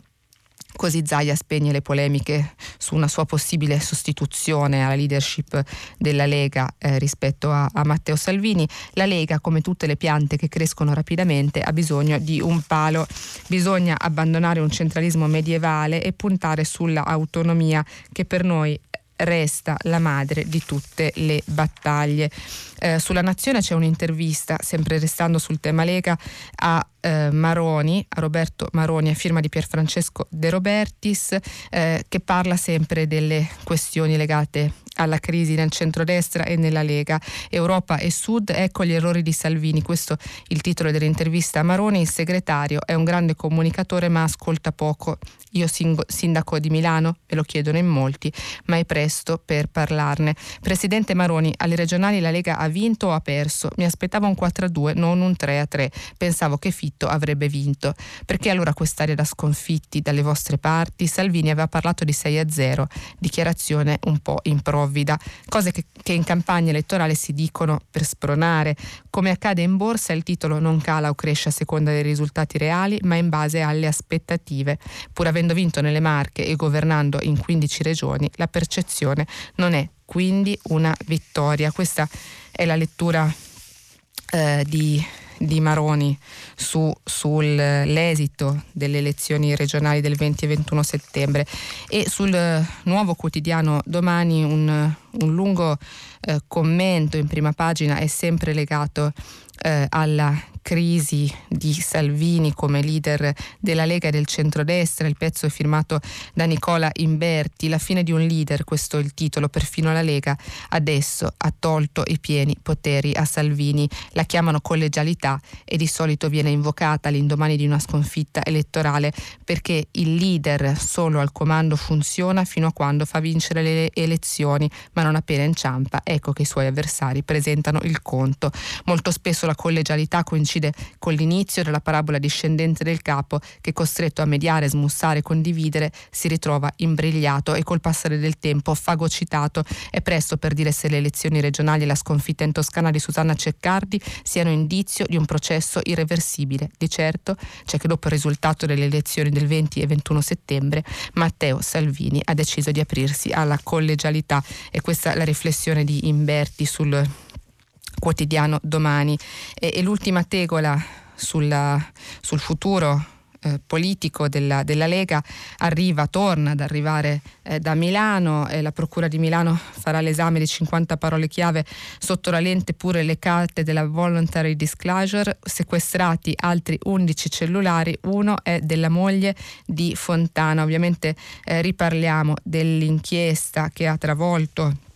Così Zaia spegne le polemiche su una sua possibile sostituzione alla leadership della Lega eh, rispetto a, a, Matteo Salvini. La Lega, come tutte le piante che crescono rapidamente, ha bisogno di un palo. Bisogna abbandonare un centralismo medievale e puntare sulla autonomia che per noi resta la madre di tutte le battaglie. Eh, sulla Nazione c'è un'intervista, sempre restando sul tema Lega, a eh, Maroni, a Roberto Maroni, a firma di Pierfrancesco De Robertis, eh, che parla sempre delle questioni legate alla crisi nel centrodestra e nella Lega. Europa e Sud, ecco gli errori di Salvini. Questo è il titolo dell'intervista a Maroni. Il segretario è un grande comunicatore ma ascolta poco. Io sindaco di Milano, me lo chiedono in molti, ma è presto per parlarne. Presidente Maroni, alle regionali la Lega ha vinto o ha perso? Mi aspettavo un 4-2, non un 3-3. Pensavo che Fitto avrebbe vinto. Perché allora quest'area da sconfitti dalle vostre parti? Salvini aveva parlato di 6-0, dichiarazione un po' improvvisa provvida, cose che, che in campagna elettorale si dicono per spronare. Come accade in borsa, il titolo non cala o cresce a seconda dei risultati reali, ma in base alle aspettative. Pur avendo vinto nelle Marche e governando in 15 regioni, la percezione non è quindi una vittoria. Questa è la lettura eh, di di Maroni su, sull'esito delle elezioni regionali del 20 e 21 settembre e sul nuovo quotidiano domani un, un lungo eh, commento in prima pagina è sempre legato eh, alla crisi di Salvini come leader della Lega e del centrodestra. Il pezzo è firmato da Nicola Imberti. La fine di un leader, questo è il titolo, perfino la Lega adesso ha tolto i pieni poteri a Salvini. La chiamano collegialità e di solito viene invocata all'indomani di una sconfitta elettorale perché il leader solo al comando funziona fino a quando fa vincere le elezioni, ma non appena inciampa, ecco che i suoi avversari presentano il conto. Molto spesso la collegialità coincide coincide con l'inizio della parabola discendente del capo che costretto a mediare, smussare, condividere si ritrova imbrigliato e col passare del tempo fagocitato. È presto per dire se le elezioni regionali e la sconfitta in Toscana di Susanna Ceccardi siano indizio di un processo irreversibile. Di certo c'è che dopo il risultato delle elezioni del 20 e 21 settembre Matteo Salvini ha deciso di aprirsi alla collegialità e questa è la riflessione di Imberti sul quotidiano domani. E, e l'ultima tegola sulla, sul futuro eh, politico della, della, Lega arriva, torna ad arrivare eh, da Milano e la Procura di Milano farà l'esame di 50 parole chiave sotto la lente pure le carte della voluntary disclosure, sequestrati altri 11 cellulari, uno è della moglie di Fontana. Ovviamente eh, riparliamo dell'inchiesta che ha travolto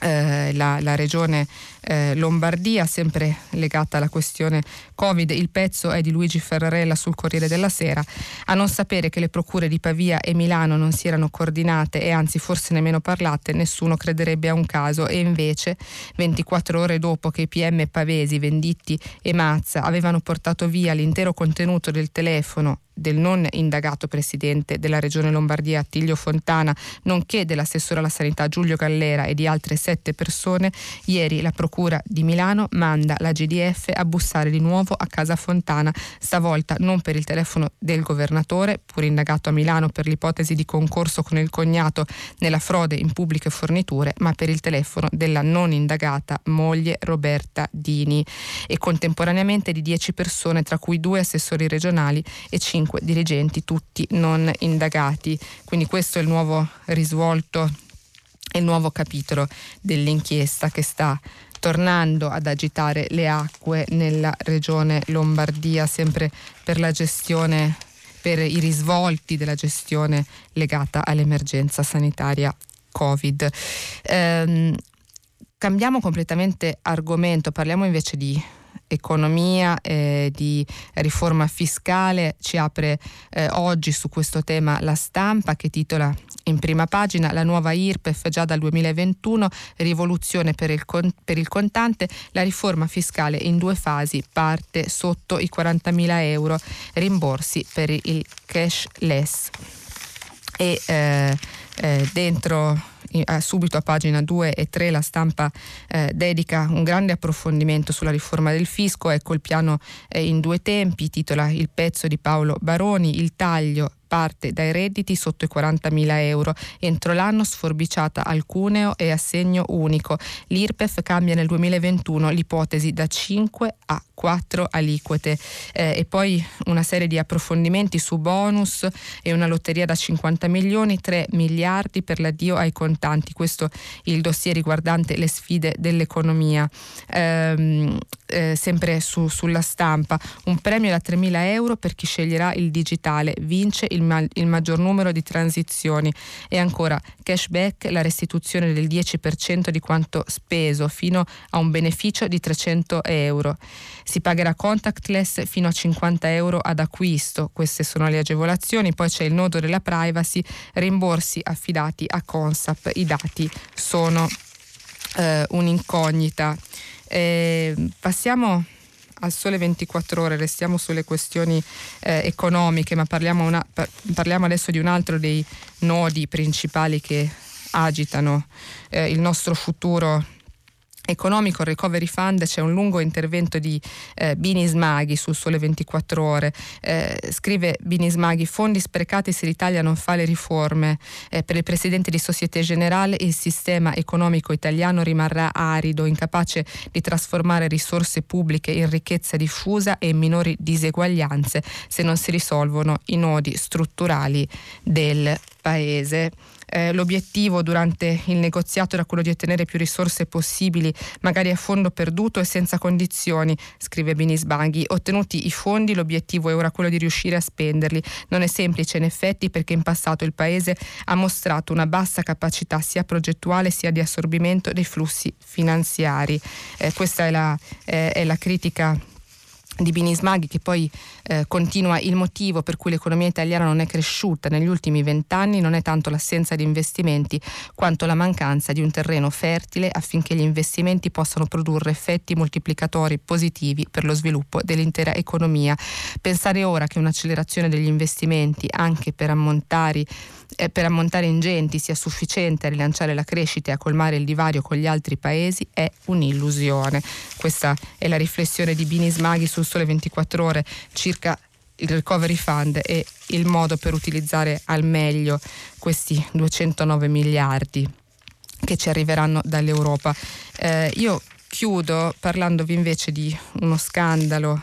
eh, la, la, regione eh, Lombardia, sempre legata alla questione Covid. Il pezzo è di Luigi Ferrarella sul Corriere della Sera. A non sapere che le procure di Pavia e Milano non si erano coordinate e anzi forse nemmeno parlate, nessuno crederebbe a un caso. E invece, 24 ore dopo che i PM pavesi, Venditti e Mazza avevano portato via l'intero contenuto del telefono del non indagato presidente della regione Lombardia Attilio Fontana, nonché dell'assessore alla sanità Giulio Gallera e di altre sette persone, ieri la Procura di Milano manda la GDF a bussare di nuovo a casa Fontana, stavolta non per il telefono del governatore, pur indagato a Milano per l'ipotesi di concorso con il cognato nella frode in pubbliche forniture, ma per il telefono della non indagata moglie Roberta Dini e contemporaneamente di dieci persone, tra cui due assessori regionali e cinque cinque dirigenti, tutti non indagati. Quindi questo è il nuovo risvolto, il nuovo capitolo dell'inchiesta che sta tornando ad agitare le acque nella regione Lombardia, sempre per la gestione, per i risvolti della gestione legata all'emergenza sanitaria Covid. Ehm, cambiamo completamente argomento, parliamo invece di economia, eh, di riforma fiscale. Ci apre eh, oggi su questo tema la stampa che titola in prima pagina la nuova IRPEF già dal 2021, rivoluzione per il, con- per il contante, la riforma fiscale in due fasi parte sotto i 40.000 euro, rimborsi per il cashless. E eh, eh dentro subito a pagina 2 e 3 la stampa eh, dedica un grande approfondimento sulla riforma del fisco, ecco il piano eh, in due tempi, titola il pezzo di Paolo Baroni, il taglio parte dai redditi sotto i 40.000 euro. Entro l'anno sforbiciata al cuneo e assegno unico. L'IRPEF cambia nel 2021 l'ipotesi da 5 a 4 aliquote eh, e poi una serie di approfondimenti su bonus e una lotteria da 50 milioni, 3 miliardi per l'addio ai contanti. Questo il dossier riguardante le sfide dell'economia. Ehm, eh, sempre su, sulla stampa, un premio da 3.000 euro per chi sceglierà il digitale, vince il, ma- il maggior numero di transizioni e ancora cashback, la restituzione del 10% di quanto speso fino a un beneficio di 300 euro. Si pagherà contactless fino a 50 euro ad acquisto, queste sono le agevolazioni, poi c'è il nodo della privacy, rimborsi affidati a Consap, i dati sono eh, un'incognita. Eh, passiamo al sole 24 ore, restiamo sulle questioni eh, economiche, ma parliamo, una, parliamo, adesso di un altro dei nodi principali che agitano eh, il nostro futuro economico, Recovery Fund, c'è un lungo intervento di eh, Bini Smaghi sul Sole 24 Ore. Eh, scrive Bini Smaghi, fondi sprecati se l'Italia non fa le riforme. Eh, per il Presidente di Societe Generale il sistema economico italiano rimarrà arido, incapace di trasformare risorse pubbliche in ricchezza diffusa e in minori diseguaglianze se non si risolvono i nodi strutturali del Paese eh, l'obiettivo durante il negoziato era quello di ottenere più risorse possibili, magari a fondo perduto e senza condizioni, scrive Binisbaghi. Ottenuti i fondi, l'obiettivo è ora quello di riuscire a spenderli. Non è semplice in effetti perché in passato il Paese ha mostrato una bassa capacità sia progettuale sia di assorbimento dei flussi finanziari. Eh, questa è la, eh, è la critica di Binismaghi che poi eh, continua il motivo per cui l'economia italiana non è cresciuta negli ultimi vent'anni non è tanto l'assenza di investimenti quanto la mancanza di un terreno fertile affinché gli investimenti possano produrre effetti moltiplicatori positivi per lo sviluppo dell'intera economia. Pensare ora che un'accelerazione degli investimenti anche per ammontari per ammontare ingenti sia sufficiente a rilanciare la crescita e a colmare il divario con gli altri paesi è un'illusione. Questa è la riflessione di Bini Smaghi sul Sole 24 Ore circa il recovery fund e il modo per utilizzare al meglio questi 209 miliardi che ci arriveranno dall'Europa. Eh, io chiudo parlandovi invece di uno scandalo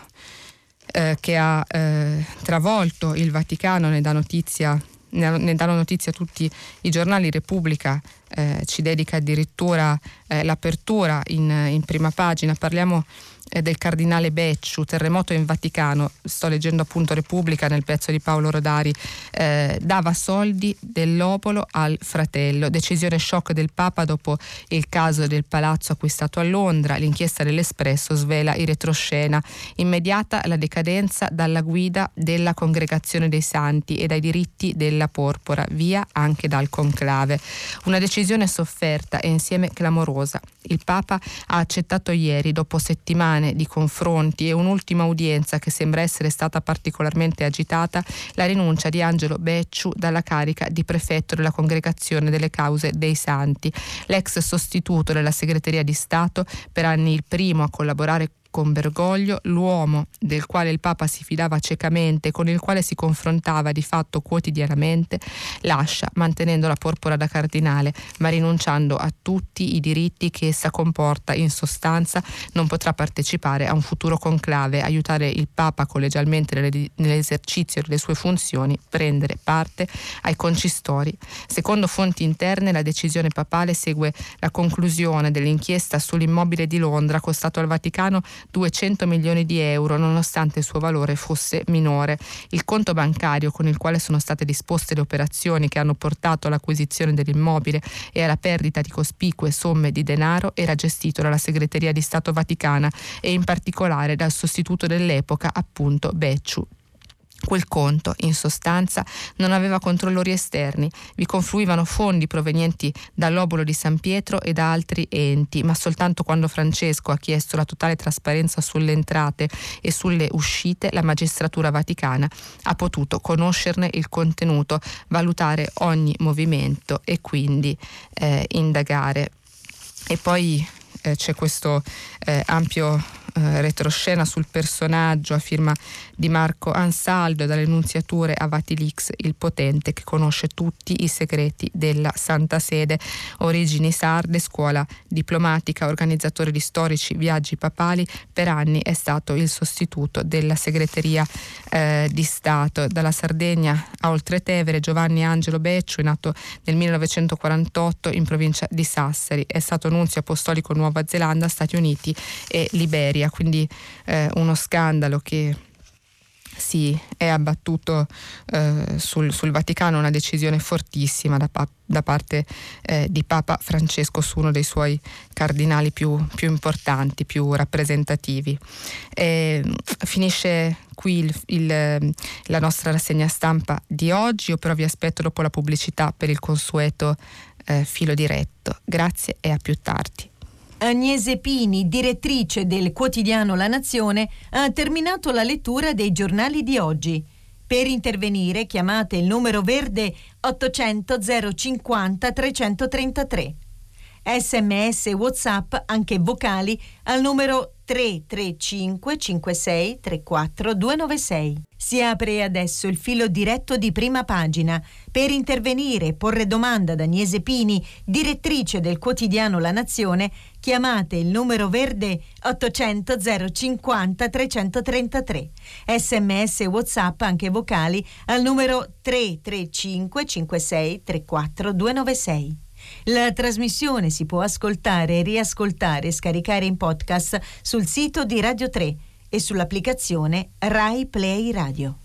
eh, che ha eh, travolto il Vaticano, ne dà notizia ne danno notizia tutti i giornali, Repubblica eh, ci dedica addirittura eh, l'apertura in, in, prima pagina, parliamo del cardinale Becciu, terremoto in Vaticano, sto leggendo appunto Repubblica nel pezzo di Paolo Rodari, eh, dava soldi dell'opolo al fratello, decisione shock del Papa dopo il caso del palazzo acquistato a Londra, l'inchiesta dell'Espresso svela in retroscena, immediata la decadenza dalla guida della congregazione dei santi e dai diritti della porpora, via anche dal conclave. Una decisione sofferta e insieme clamorosa. Il Papa ha accettato ieri, dopo settimane, settimane di confronti e un'ultima udienza che sembra essere stata particolarmente agitata, la rinuncia di Angelo Becciu dalla carica di prefetto della Congregazione delle Cause dei Santi. L'ex sostituto della Segreteria di Stato, per anni il primo a collaborare con Bergoglio, l'uomo del quale il Papa si fidava ciecamente, con il quale si confrontava di fatto quotidianamente, lascia, mantenendo la porpora da cardinale, ma rinunciando a tutti i diritti che essa comporta. In sostanza non potrà partecipare a un futuro conclave, aiutare il Papa collegialmente nell'esercizio delle sue funzioni, prendere parte ai concistori. Secondo fonti interne la decisione papale segue la conclusione dell'inchiesta sull'immobile di Londra costato al Vaticano 200 milioni di euro nonostante il suo valore fosse minore. Il conto bancario con il quale sono state disposte le operazioni che hanno portato all'acquisizione dell'immobile e alla perdita di cospicue somme di denaro era gestito dalla Segreteria di Stato Vaticana e in particolare dal sostituto dell'epoca appunto Becciu Quel conto, in sostanza, non aveva controllori esterni, vi confluivano fondi provenienti dall'obolo di San Pietro e da altri enti, ma soltanto quando Francesco ha chiesto la totale trasparenza sulle entrate e sulle uscite, la magistratura vaticana ha potuto conoscerne il contenuto, valutare ogni movimento e quindi eh, indagare. E poi eh, c'è questo eh, ampio eh, retroscena sul personaggio a firma di Marco Ansaldo dalle nunziature a Vatilix il potente che conosce tutti i segreti della Santa Sede, origini sarde, scuola diplomatica, organizzatore di storici viaggi papali, per anni è stato il sostituto della segreteria eh, di Stato. Dalla Sardegna a Oltretevere Giovanni Angelo Becciu, nato nel 1948 in provincia di Sassari, è stato nunzio apostolico Nuova Zelanda, Stati Uniti e Liberia Italia, quindi eh, uno scandalo che si è abbattuto eh, sul, sul, Vaticano, una decisione fortissima da, da parte eh, di Papa Francesco su uno dei suoi cardinali più, più importanti, più rappresentativi. E, finisce qui il, il, la nostra rassegna stampa di oggi, io però vi aspetto dopo la pubblicità per il consueto eh, filo diretto. Grazie e a più tardi. Agnese Pini, direttrice del quotidiano La Nazione, ha terminato la lettura dei giornali di oggi. Per intervenire chiamate il numero verde 800 050 333. Sms e WhatsApp, anche vocali, al numero 335 56 34 296. Si apre adesso il filo diretto di prima pagina. Per intervenire e porre domanda ad Agnese Pini, direttrice del quotidiano La Nazione, chiamate il numero verde 800 050 333. Sms e WhatsApp, anche vocali, al numero 335 56 34 296. La trasmissione si può ascoltare, riascoltare e scaricare in podcast sul sito di Radio 3 e sull'applicazione Rai Play Radio.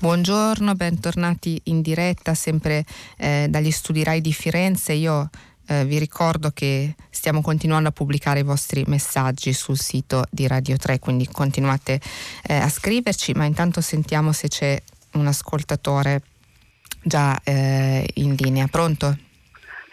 Buongiorno, bentornati in diretta sempre eh, dagli studi Rai di Firenze. Io eh, vi ricordo che stiamo continuando a pubblicare i vostri messaggi sul sito di Radio 3, quindi continuate eh, a scriverci, ma intanto sentiamo se c'è un ascoltatore già eh, in linea. Pronto?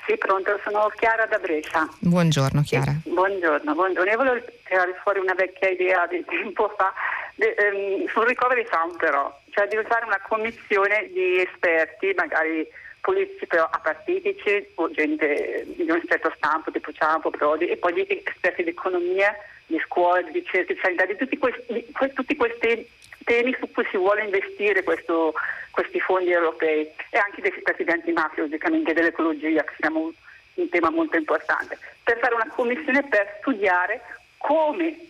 Sì, pronto, sono Chiara da Brescia. Buongiorno Chiara. Sì, buongiorno, buongiorno. Io volevo tirare fuori una vecchia idea di tempo fa de, ehm, sul recovery fund però, cioè di fare una commissione di esperti, magari politici però apartitici o gente di un certo stampo, tipo Ciampo, Prodi, e poi di esperti di economia, di scuola, di ricerca, di sanità, di tutti questi, di, tutti questi temi su cui si vuole investire questo, questi fondi europei e anche dei di antimafia, logicamente dell'ecologia, che siamo un tema molto importante, per fare una commissione per studiare come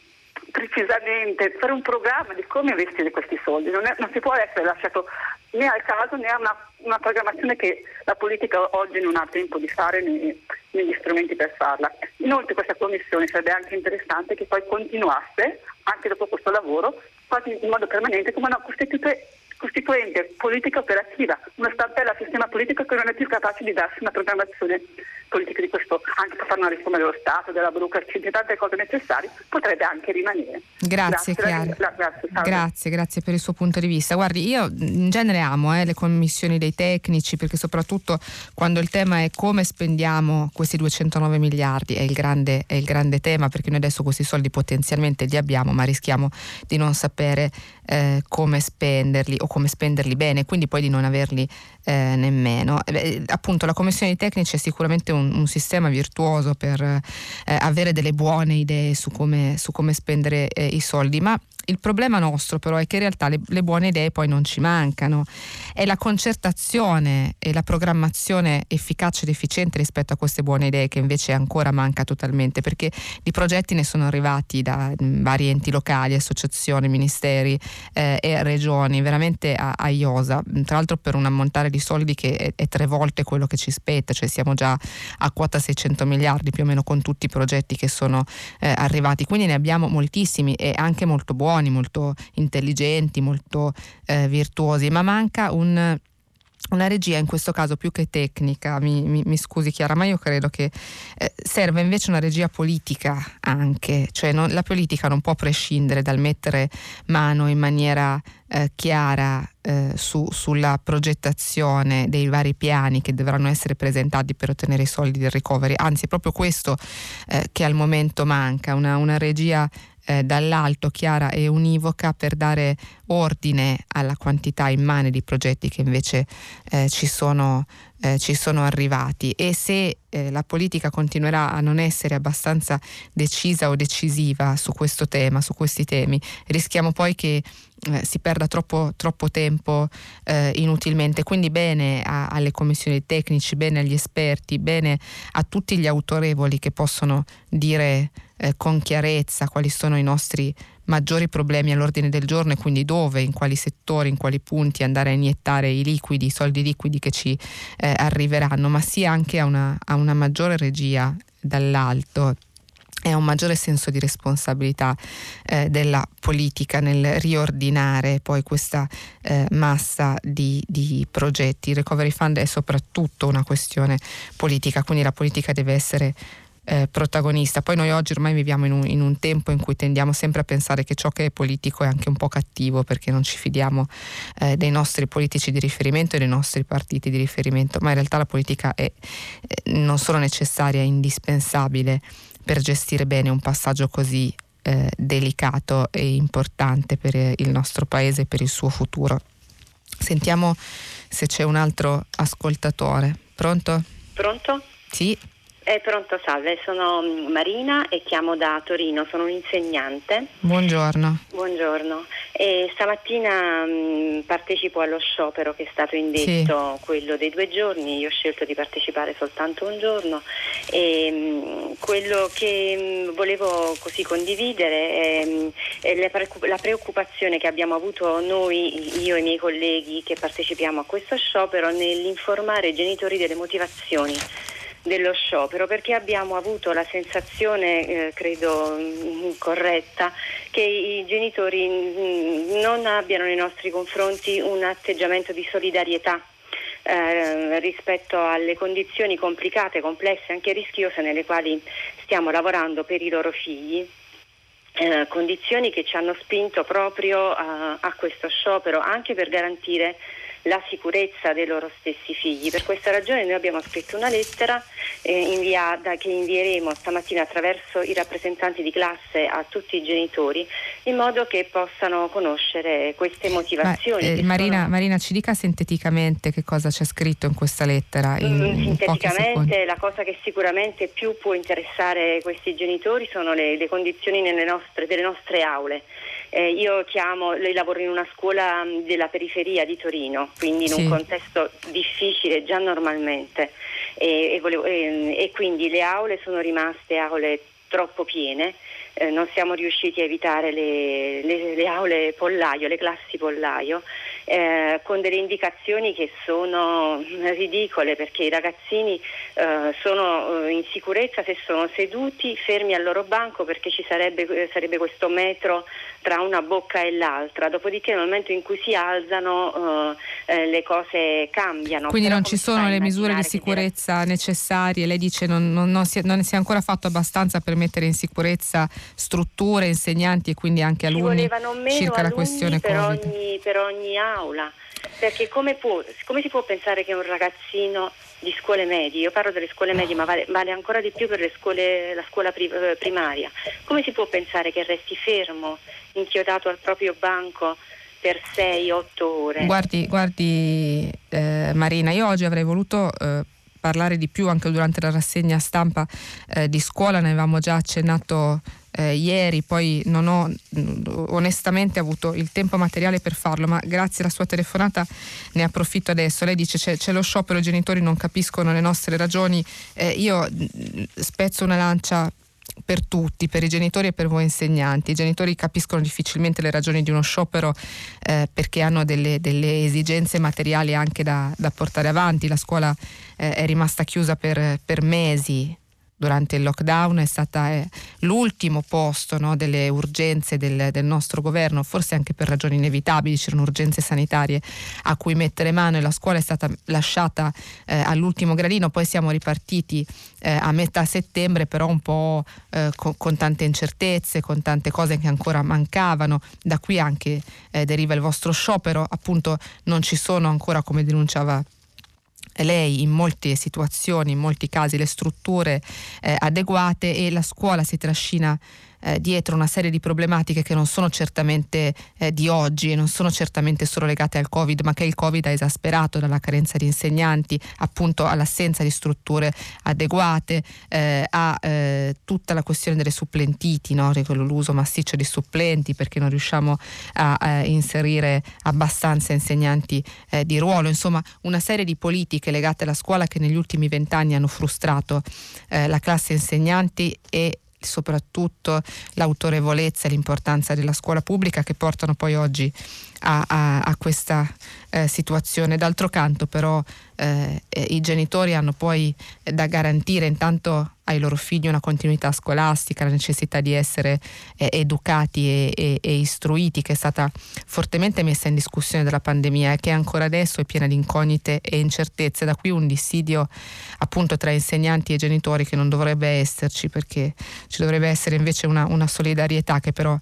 precisamente fare un programma di come investire questi soldi. Non, è, non si può essere lasciato né al caso né a una, una, programmazione che la politica oggi non ha tempo di fare né, né gli strumenti per farla. Inoltre questa commissione sarebbe anche interessante che poi continuasse anche dopo questo lavoro quasi in modo permanente come una costituente politica operativa, una stampella al sistema politico che non è più capace di darsi una programmazione politica di questo, anche per fare una riforma dello Stato, della burocrazia, di tante cose necessarie, potrebbe anche rimanere. Grazie, grazie, la, grazie, grazie, grazie, per il suo punto di vista. Guardi, io in genere amo eh, le commissioni dei tecnici perché soprattutto quando il tema è come spendiamo questi 209 miliardi è il grande, è il grande tema perché noi adesso questi soldi potenzialmente li abbiamo ma rischiamo di non sapere eh, come spenderli o come spenderli bene, quindi poi di non averli eh, nemmeno. Eh, appunto la commissione di tecnici è sicuramente un, un sistema virtuoso per eh, avere delle buone idee su come, su come spendere eh, i soldi, ma il problema nostro però è che in realtà le, le, buone idee poi non ci mancano. È la concertazione e la programmazione efficace ed efficiente rispetto a queste buone idee che invece ancora manca totalmente, perché di progetti ne sono arrivati da mm, vari enti locali, associazioni, ministeri eh, e regioni, veramente a, a, iosa, tra l'altro per un ammontare di soldi che è, è, tre volte quello che ci spetta, cioè siamo già a quota 600 miliardi più o meno con tutti i progetti che sono eh, arrivati, quindi ne abbiamo moltissimi e anche molto buoni buoni, molto intelligenti, molto eh, virtuosi, ma manca un una regia in questo caso più che tecnica, mi, mi, mi scusi Chiara, ma io credo che eh, serve invece una regia politica anche, cioè non, la politica non può prescindere dal mettere mano in maniera eh, chiara eh, su, sulla progettazione dei vari piani che dovranno essere presentati per ottenere i soldi del recovery, anzi è proprio questo eh, che al momento manca, una, una regia eh, dall'alto, chiara e univoca per dare ordine alla quantità immane di progetti che invece eh, ci sono eh, ci sono arrivati. E se eh, la politica continuerà a non essere abbastanza decisa o decisiva su questo tema, su questi temi, rischiamo poi che eh, si perda troppo, troppo tempo eh, inutilmente. Quindi bene a, alle commissioni tecnici, bene agli esperti, bene a tutti gli autorevoli che possono dire eh, con chiarezza quali sono i nostri maggiori problemi all'ordine del giorno e quindi dove, in quali settori, in quali punti andare a iniettare i liquidi, i soldi liquidi che ci eh, arriveranno, ma sia anche a una, a una maggiore regia dall'alto a un maggiore senso di responsabilità eh, della politica nel riordinare poi questa eh, massa di, di, progetti. Il recovery fund è soprattutto una questione politica, quindi la politica deve essere eh, protagonista. Poi noi oggi ormai viviamo in un, in un, tempo in cui tendiamo sempre a pensare che ciò che è politico è anche un po' cattivo perché non ci fidiamo eh, dei nostri politici di riferimento e dei nostri partiti di riferimento, ma in realtà la politica è eh, non solo necessaria, è indispensabile per gestire bene un passaggio così eh, delicato e importante per il nostro paese e per il suo futuro. Sentiamo se c'è un altro ascoltatore. Pronto? Pronto? Sì. Eh, pronto, salve, sono mm, Marina e chiamo da Torino, sono un'insegnante. Buongiorno. Buongiorno. E stamattina mh, mm, partecipo allo sciopero che è stato indetto, sì. quello dei due giorni, io ho scelto di partecipare soltanto un giorno e mh, mm, quello che mh, volevo così condividere è, è la preoccupazione che abbiamo avuto noi, io e i miei colleghi che partecipiamo a questo sciopero nell'informare i genitori delle motivazioni dello sciopero perché abbiamo avuto la sensazione, eh, credo mm, corretta, che i genitori mm, non abbiano nei nostri confronti un atteggiamento di solidarietà. Eh, rispetto alle condizioni complicate, complesse, anche rischiose nelle quali stiamo lavorando per i loro figli. Eh, condizioni che ci hanno spinto proprio a, a questo sciopero anche per garantire la sicurezza dei loro stessi figli. Per questa ragione noi abbiamo scritto una lettera eh, inviata, che invieremo stamattina attraverso i rappresentanti di classe a tutti i genitori in modo che possano conoscere queste motivazioni. Ma, eh, Marina, sono... Marina, ci dica sinteticamente che cosa c'è scritto in questa lettera. In, mm, sinteticamente la cosa che sicuramente più può interessare questi genitori sono le, le condizioni nostre, delle nostre aule. Eh, io chiamo, lei lavora in una scuola mm, della periferia di Torino, quindi in sì. un contesto difficile già normalmente e, e, volevo, e, e quindi le aule sono rimaste aule troppo piene, eh, non siamo riusciti a evitare le, le, le, aule pollaio, le classi pollaio, eh, con delle indicazioni che sono ridicole perché i ragazzini eh, sono eh, in sicurezza se sono seduti, fermi al loro banco perché ci sarebbe, eh, sarebbe questo metro tra una bocca e l'altra, dopodiché nel momento in cui si alzano eh, le cose cambiano. Quindi Però non ci sono le misure di sicurezza deve... necessarie, lei dice non, non, non, si è, non si è ancora fatto abbastanza per mettere in sicurezza strutture, insegnanti e quindi anche alunni circa la questione per Covid. Ogni, per ogni aula, perché come, può, come si può pensare che un ragazzino di scuole medie, io parlo delle scuole medie ma vale, vale ancora di più per scuole, la scuola eh, primaria, come si può pensare che resti fermo, inchiodato al proprio banco per 6-8 ore? Guardi, guardi eh, Marina, io oggi avrei voluto... Eh, parlare di più anche durante la rassegna stampa eh, di scuola, ne avevamo già accennato eh, ieri, poi non ho onestamente avuto il tempo materiale per farlo, ma grazie alla sua telefonata ne approfitto adesso. Lei dice c'è, c'è lo sciopero, i genitori non capiscono le nostre ragioni. Eh, io mm, spezzo una lancia per tutti, per i genitori e per voi insegnanti. I genitori capiscono difficilmente le ragioni di uno sciopero eh, perché hanno delle, delle, esigenze materiali anche da, da portare avanti. La scuola eh, è rimasta chiusa per, per mesi, durante il lockdown è stata eh, l'ultimo posto no, delle urgenze del, del, nostro governo, forse anche per ragioni inevitabili, c'erano urgenze sanitarie a cui mettere mano e la scuola è stata lasciata eh, all'ultimo gradino, poi siamo ripartiti eh, a metà settembre però un po' eh, con, con, tante incertezze, con tante cose che ancora mancavano, da qui anche eh, deriva il vostro sciopero, appunto non ci sono ancora come denunciava lei in molte situazioni, in molti casi le strutture eh, adeguate e la scuola si trascina eh, dietro una serie di problematiche che non sono certamente eh, di oggi e non sono certamente solo legate al Covid, ma che il Covid ha esasperato dalla carenza di insegnanti, appunto all'assenza di strutture adeguate, eh, a eh, tutta la questione delle supplentiti, no? l'uso massiccio di supplenti perché non riusciamo a, a inserire abbastanza insegnanti eh, di ruolo, insomma una serie di politiche legate alla scuola che negli ultimi vent'anni hanno frustrato eh, la classe insegnanti e soprattutto l'autorevolezza e l'importanza della scuola pubblica che portano poi oggi a, a, a questa eh, situazione. D'altro canto però eh, eh, i genitori hanno poi da garantire intanto ai loro figli una continuità scolastica, la necessità di essere eh, educati e, e, e, istruiti che è stata fortemente messa in discussione dalla pandemia e che ancora adesso è piena di incognite e incertezze. Da qui un dissidio appunto tra insegnanti e genitori che non dovrebbe esserci perché ci dovrebbe essere invece una, una solidarietà che però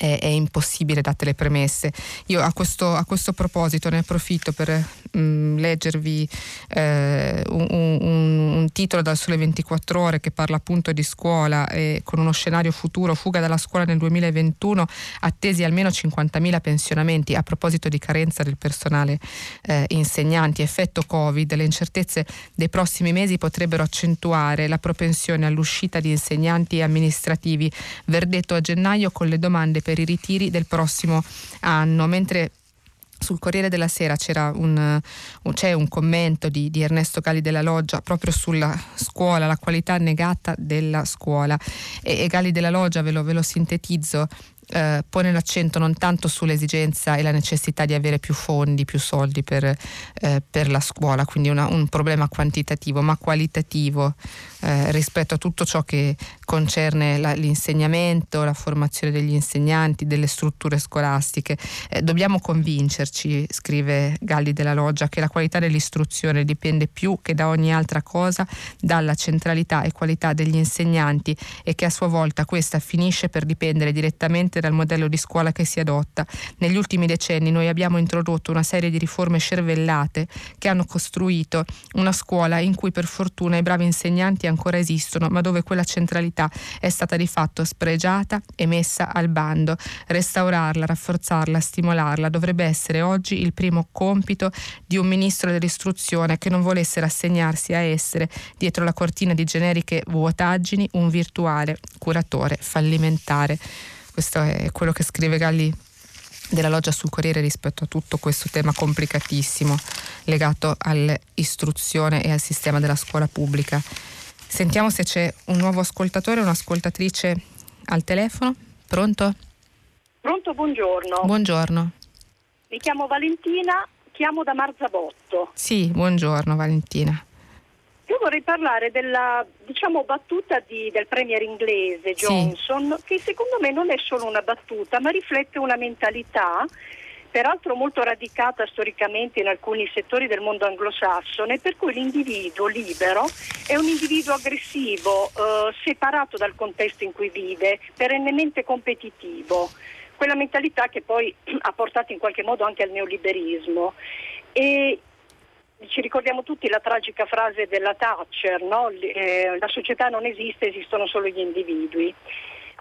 è, è, impossibile date le premesse. Io a questo, a questo proposito ne approfitto per mh, mm, leggervi eh, un, un, un, titolo dal Sole 24 Ore che parla appunto di scuola e con uno scenario futuro, fuga dalla scuola nel 2021, attesi almeno 50.000 pensionamenti a proposito di carenza del personale eh, insegnanti, effetto Covid, le incertezze dei prossimi mesi potrebbero accentuare la propensione all'uscita di insegnanti amministrativi, verdetto a gennaio con le domande per per i ritiri del prossimo anno, mentre sul Corriere della Sera un, c'è un commento di, di, Ernesto Galli della Loggia proprio sulla scuola, la qualità negata della scuola. E, e Galli della Loggia, ve lo, ve lo sintetizzo, eh, pone l'accento non tanto sull'esigenza e la necessità di avere più fondi, più soldi per, eh, per la scuola, quindi una, un problema quantitativo, ma qualitativo eh, rispetto a tutto ciò che concerne la, l'insegnamento, la formazione degli insegnanti, delle strutture scolastiche. Eh, dobbiamo convincerci, scrive Galli della Loggia, che la qualità dell'istruzione dipende più che da ogni altra cosa dalla centralità e qualità degli insegnanti e che a sua volta questa finisce per dipendere direttamente dal modello di scuola che si adotta. Negli ultimi decenni noi abbiamo introdotto una serie di riforme scervellate che hanno costruito una scuola in cui per fortuna i bravi insegnanti ancora esistono, ma dove quella centralità è stata di fatto spregiata e messa al bando. Restaurarla, rafforzarla, stimolarla dovrebbe essere oggi il primo compito di un ministro dell'istruzione che non volesse rassegnarsi a essere, dietro la cortina di generiche vuotaggini, un virtuale curatore fallimentare. Questo è quello che scrive Galli della loggia sul Corriere rispetto a tutto questo tema complicatissimo legato all'istruzione e al sistema della scuola pubblica. Sentiamo se c'è un nuovo ascoltatore o un'ascoltatrice al telefono. Pronto? Pronto, buongiorno. Buongiorno. Mi chiamo Valentina, chiamo da Marzabotto. Sì, buongiorno Valentina. Io vorrei parlare della diciamo, battuta di, del premier inglese Johnson, sì. che secondo me non è solo una battuta, ma riflette una mentalità, peraltro molto radicata storicamente in alcuni settori del mondo anglosassone, per cui l'individuo libero è un individuo aggressivo, eh, separato dal contesto in cui vive, perennemente competitivo. Quella mentalità che poi ha portato in qualche modo anche al neoliberismo. E ci ricordiamo tutti la tragica frase della Thatcher, no? eh, la società non esiste, esistono solo gli individui.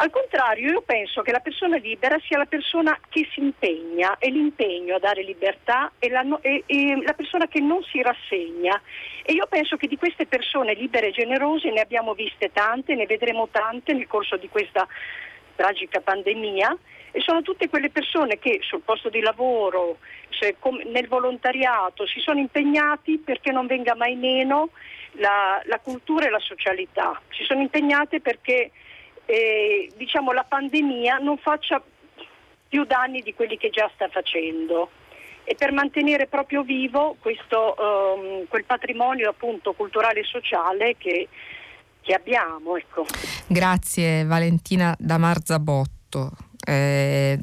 Al contrario, io penso che la persona libera sia la persona che si impegna e l'impegno a dare libertà è la, è, è la persona che non si rassegna. E io penso che di queste persone libere e generose ne abbiamo viste tante, ne vedremo tante nel corso di questa tragica pandemia e sono tutte quelle persone che sul posto di lavoro, nel volontariato si sono impegnati perché non venga mai meno la, la cultura e la socialità, si sono impegnate perché eh, diciamo, la pandemia non faccia più danni di quelli che già sta facendo e per mantenere proprio vivo questo, um, quel patrimonio appunto culturale e sociale che, che abbiamo. Ecco. Grazie Valentina da Marzabotto. Eh,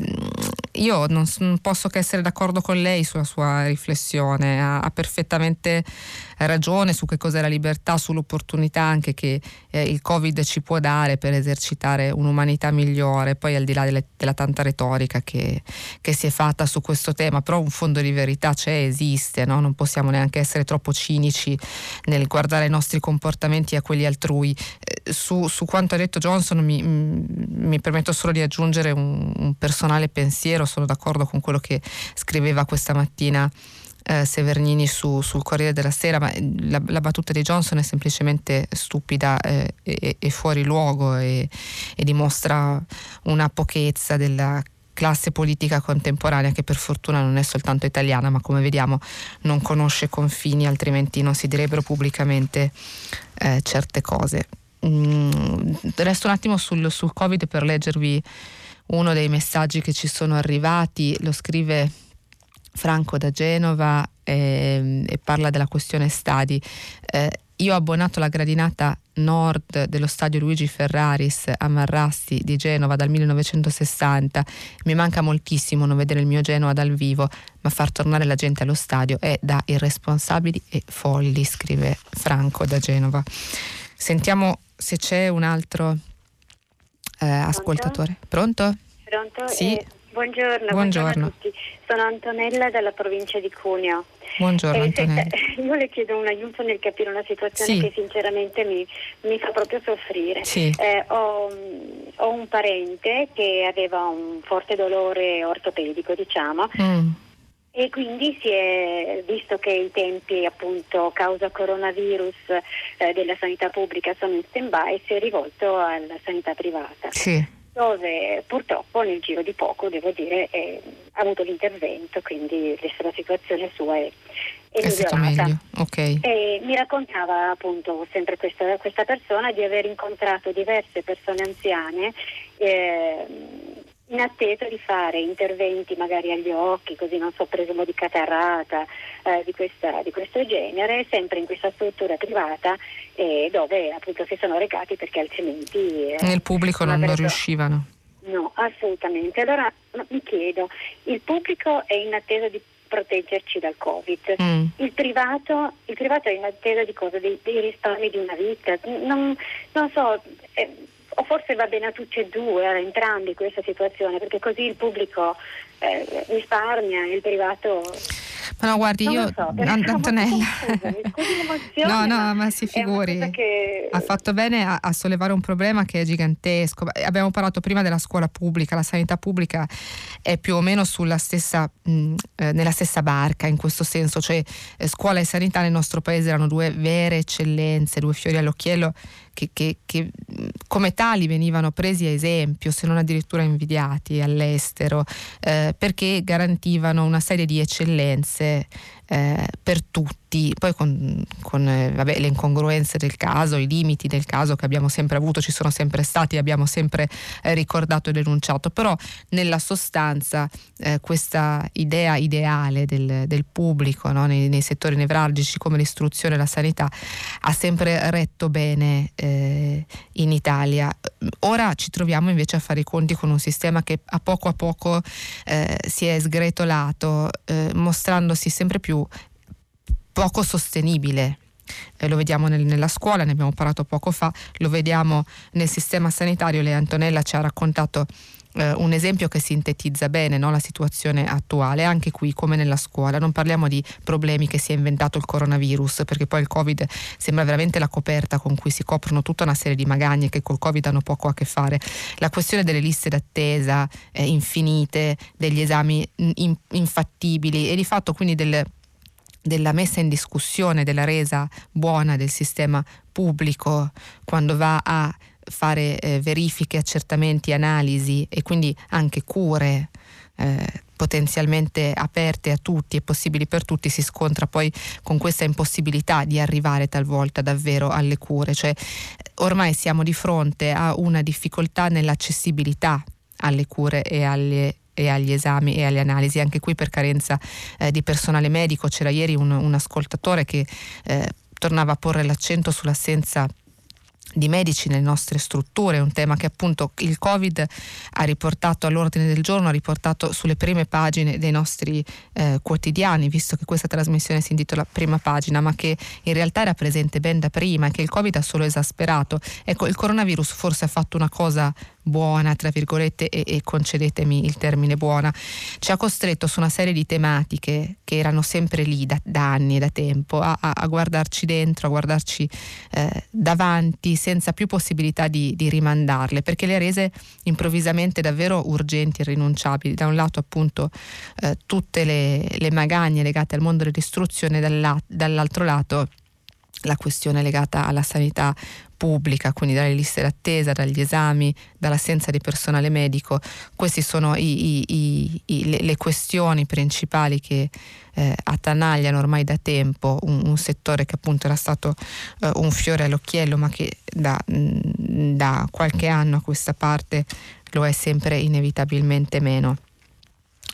io non, posso che essere d'accordo con lei sulla sua riflessione, ha, ha perfettamente ragione su che cos'è la libertà, sull'opportunità anche che eh, il Covid ci può dare per esercitare un'umanità migliore, poi al di là delle, della tanta retorica che, che, si è fatta su questo tema, però un fondo di verità c'è, esiste, no? non possiamo neanche essere troppo cinici nel guardare i nostri comportamenti a quelli altrui. Eh, su, su, quanto ha detto Johnson mi, mi permetto solo di aggiungere un, un personale pensiero sono d'accordo con quello che scriveva questa mattina eh, Severnini su, sul Corriere della Sera, ma la, la, battuta di Johnson è semplicemente stupida eh, e, e, fuori luogo e, e dimostra una pochezza della classe politica contemporanea che per fortuna non è soltanto italiana ma come vediamo non conosce confini altrimenti non si direbbero pubblicamente eh, certe cose. Mm, resto un attimo sul, sul Covid per leggervi uno dei messaggi che ci sono arrivati, lo scrive Franco da Genova eh, e parla della questione stadi. Eh, io ho abbonato la gradinata nord dello stadio Luigi Ferraris a Marrasti di Genova dal 1960. Mi manca moltissimo non vedere il mio Genova dal vivo, ma far tornare la gente allo stadio è da irresponsabili e folli, scrive Franco da Genova. Sentiamo se c'è un altro eh, ascoltatore. Pronto? Pronto? Sì. Eh, buongiorno, buongiorno, buongiorno. a tutti. Sono Antonella dalla provincia di Cuneo. Buongiorno eh, Antonella. Senta, io le chiedo un aiuto nel capire una situazione sì. che sinceramente mi, mi, fa proprio soffrire. Sì. Eh, ho, ho, un parente che aveva un forte dolore ortopedico, diciamo. Mm e quindi si è visto che i tempi appunto causa coronavirus eh, della sanità pubblica sono in stand-by si è rivolto alla sanità privata. Sì. Dove purtroppo nel giro di poco, devo dire, è, ha avuto l'intervento, quindi adesso la situazione sua è, è, è migliorata. Okay. E mi raccontava appunto sempre questa, questa, persona di aver incontrato diverse persone anziane eh, in attesa di fare interventi magari agli occhi, così non so, presumo di catarrata, eh, di, questa, di, questo genere, sempre in questa struttura privata eh, dove appunto si sono recati perché altrimenti... Eh, Nel pubblico non, non riuscivano. No, assolutamente. Allora mi chiedo, il pubblico è in attesa di proteggerci dal Covid. Mm. Il, privato, il, privato, è in attesa di cosa? Dei, dei risparmi di una vita. Non, non so, eh, o forse va bene a tutti e due, a entrambi questa situazione, perché così il pubblico eh, risparmia e il privato... Ma no, guardi, non io, so, Antonella, no, no, ma si figuri, che... ha fatto bene a, a, sollevare un problema che è gigantesco. Abbiamo parlato prima della scuola pubblica, la sanità pubblica è più o meno sulla stessa, mh, eh, nella stessa barca in questo senso, cioè eh, scuola e sanità nel nostro paese erano due vere eccellenze, due fiori all'occhiello che, che, che, come tali venivano presi a esempio, se non addirittura invidiati all'estero, eh, perché garantivano una serie di eccellenze て eh, per tutti, poi con, con eh, vabbè, le incongruenze del caso, i limiti del caso che abbiamo sempre avuto, ci sono sempre stati, abbiamo sempre eh, ricordato e denunciato, però nella sostanza eh, questa idea ideale del, del pubblico no? nei, nei, settori nevralgici come l'istruzione e la sanità ha sempre retto bene eh, in Italia. Ora ci troviamo invece a fare i conti con un sistema che a poco a poco eh, si è sgretolato, mostrandosi sempre più poco sostenibile. Eh, lo vediamo nel, nella scuola, ne abbiamo parlato poco fa, lo vediamo nel sistema sanitario. Lei Antonella ci ha raccontato eh, un esempio che sintetizza bene no, la situazione attuale, anche qui come nella scuola. Non parliamo di problemi che si è inventato il coronavirus, perché poi il Covid sembra veramente la coperta con cui si coprono tutta una serie di magagne che col Covid hanno poco a che fare. La questione delle liste d'attesa eh, infinite, degli esami in, infattibili e di fatto quindi del della messa in discussione della resa buona del sistema pubblico quando va a fare eh, verifiche, accertamenti, analisi e quindi anche cure eh, potenzialmente aperte a tutti e possibili per tutti si scontra poi con questa impossibilità di arrivare talvolta davvero alle cure, cioè ormai siamo di fronte a una difficoltà nell'accessibilità alle cure e alle e agli esami e alle analisi, anche qui per carenza eh, di personale medico. C'era ieri un, un ascoltatore che eh, tornava a porre l'accento sull'assenza di medici nelle nostre strutture, un tema che appunto il Covid ha riportato all'ordine del giorno, ha riportato sulle prime pagine dei nostri eh, quotidiani, visto che questa trasmissione si intitola Prima pagina, ma che in realtà era presente ben da prima e che il Covid ha solo esasperato. Ecco, il coronavirus forse ha fatto una cosa buona, tra virgolette, e, e, concedetemi il termine buona, ci ha costretto su una serie di tematiche che erano sempre lì da, da anni e da tempo a, a, a, guardarci dentro, a guardarci eh, davanti senza più possibilità di, di, rimandarle, perché le ha rese improvvisamente davvero urgenti e rinunciabili. Da un lato appunto eh, tutte le, le, magagne legate al mondo dell'istruzione, dall'altro lato la questione legata alla sanità pubblica, quindi dalle liste d'attesa, dagli esami, dall'assenza di personale medico. Queste sono i, i, i, le, le, questioni principali che eh, attanagliano ormai da tempo un, un, settore che appunto era stato eh, un fiore all'occhiello, ma che da, da qualche anno a questa parte lo è sempre inevitabilmente meno.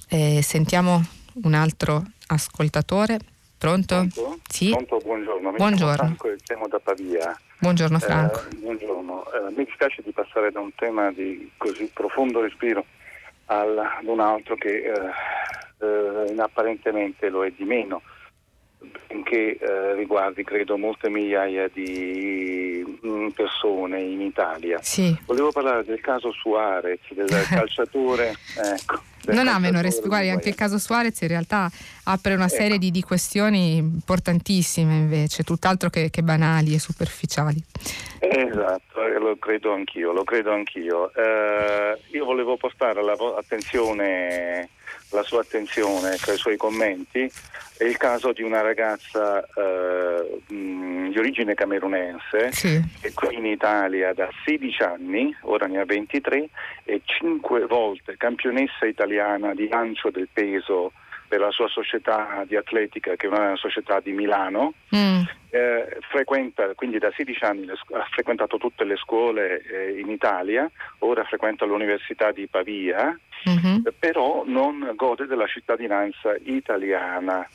Eh, sentiamo un altro ascoltatore. Pronto? Pronto? Sì. Pronto, buongiorno. Mi buongiorno. Franco e chiamo da Pavia. Buongiorno Franco. Eh, buongiorno. Eh, mi dispiace di passare da un tema di così profondo respiro al, ad un altro che eh, eh apparentemente lo è di meno. Che eh, riguardi credo molte migliaia di mm, persone in Italia. Sì. Volevo parlare del caso Suarez, del calciatore. Ecco, del non ha meno respiro, guardi, anche il caso Suarez in realtà apre una Ecco. serie di, di questioni importantissime invece, tutt'altro che, che banali e superficiali. Esatto, eh, lo credo anch'io, lo credo anch'io. Eh, io volevo portare la, vo- attenzione, la sua attenzione tra i suoi commenti è il caso di una ragazza eh, di origine camerunense Sì. che qui in Italia da 16 anni, ora ne ha 23, è 5 volte campionessa italiana di lancio del peso per la sua società di atletica che è una società di Milano. Mm, Eh, frequenta, quindi da 16 anni ha frequentato tutte le scuole eh, in Italia, ora frequenta l'Università di Pavia, mhm. eh, però non gode della cittadinanza italiana.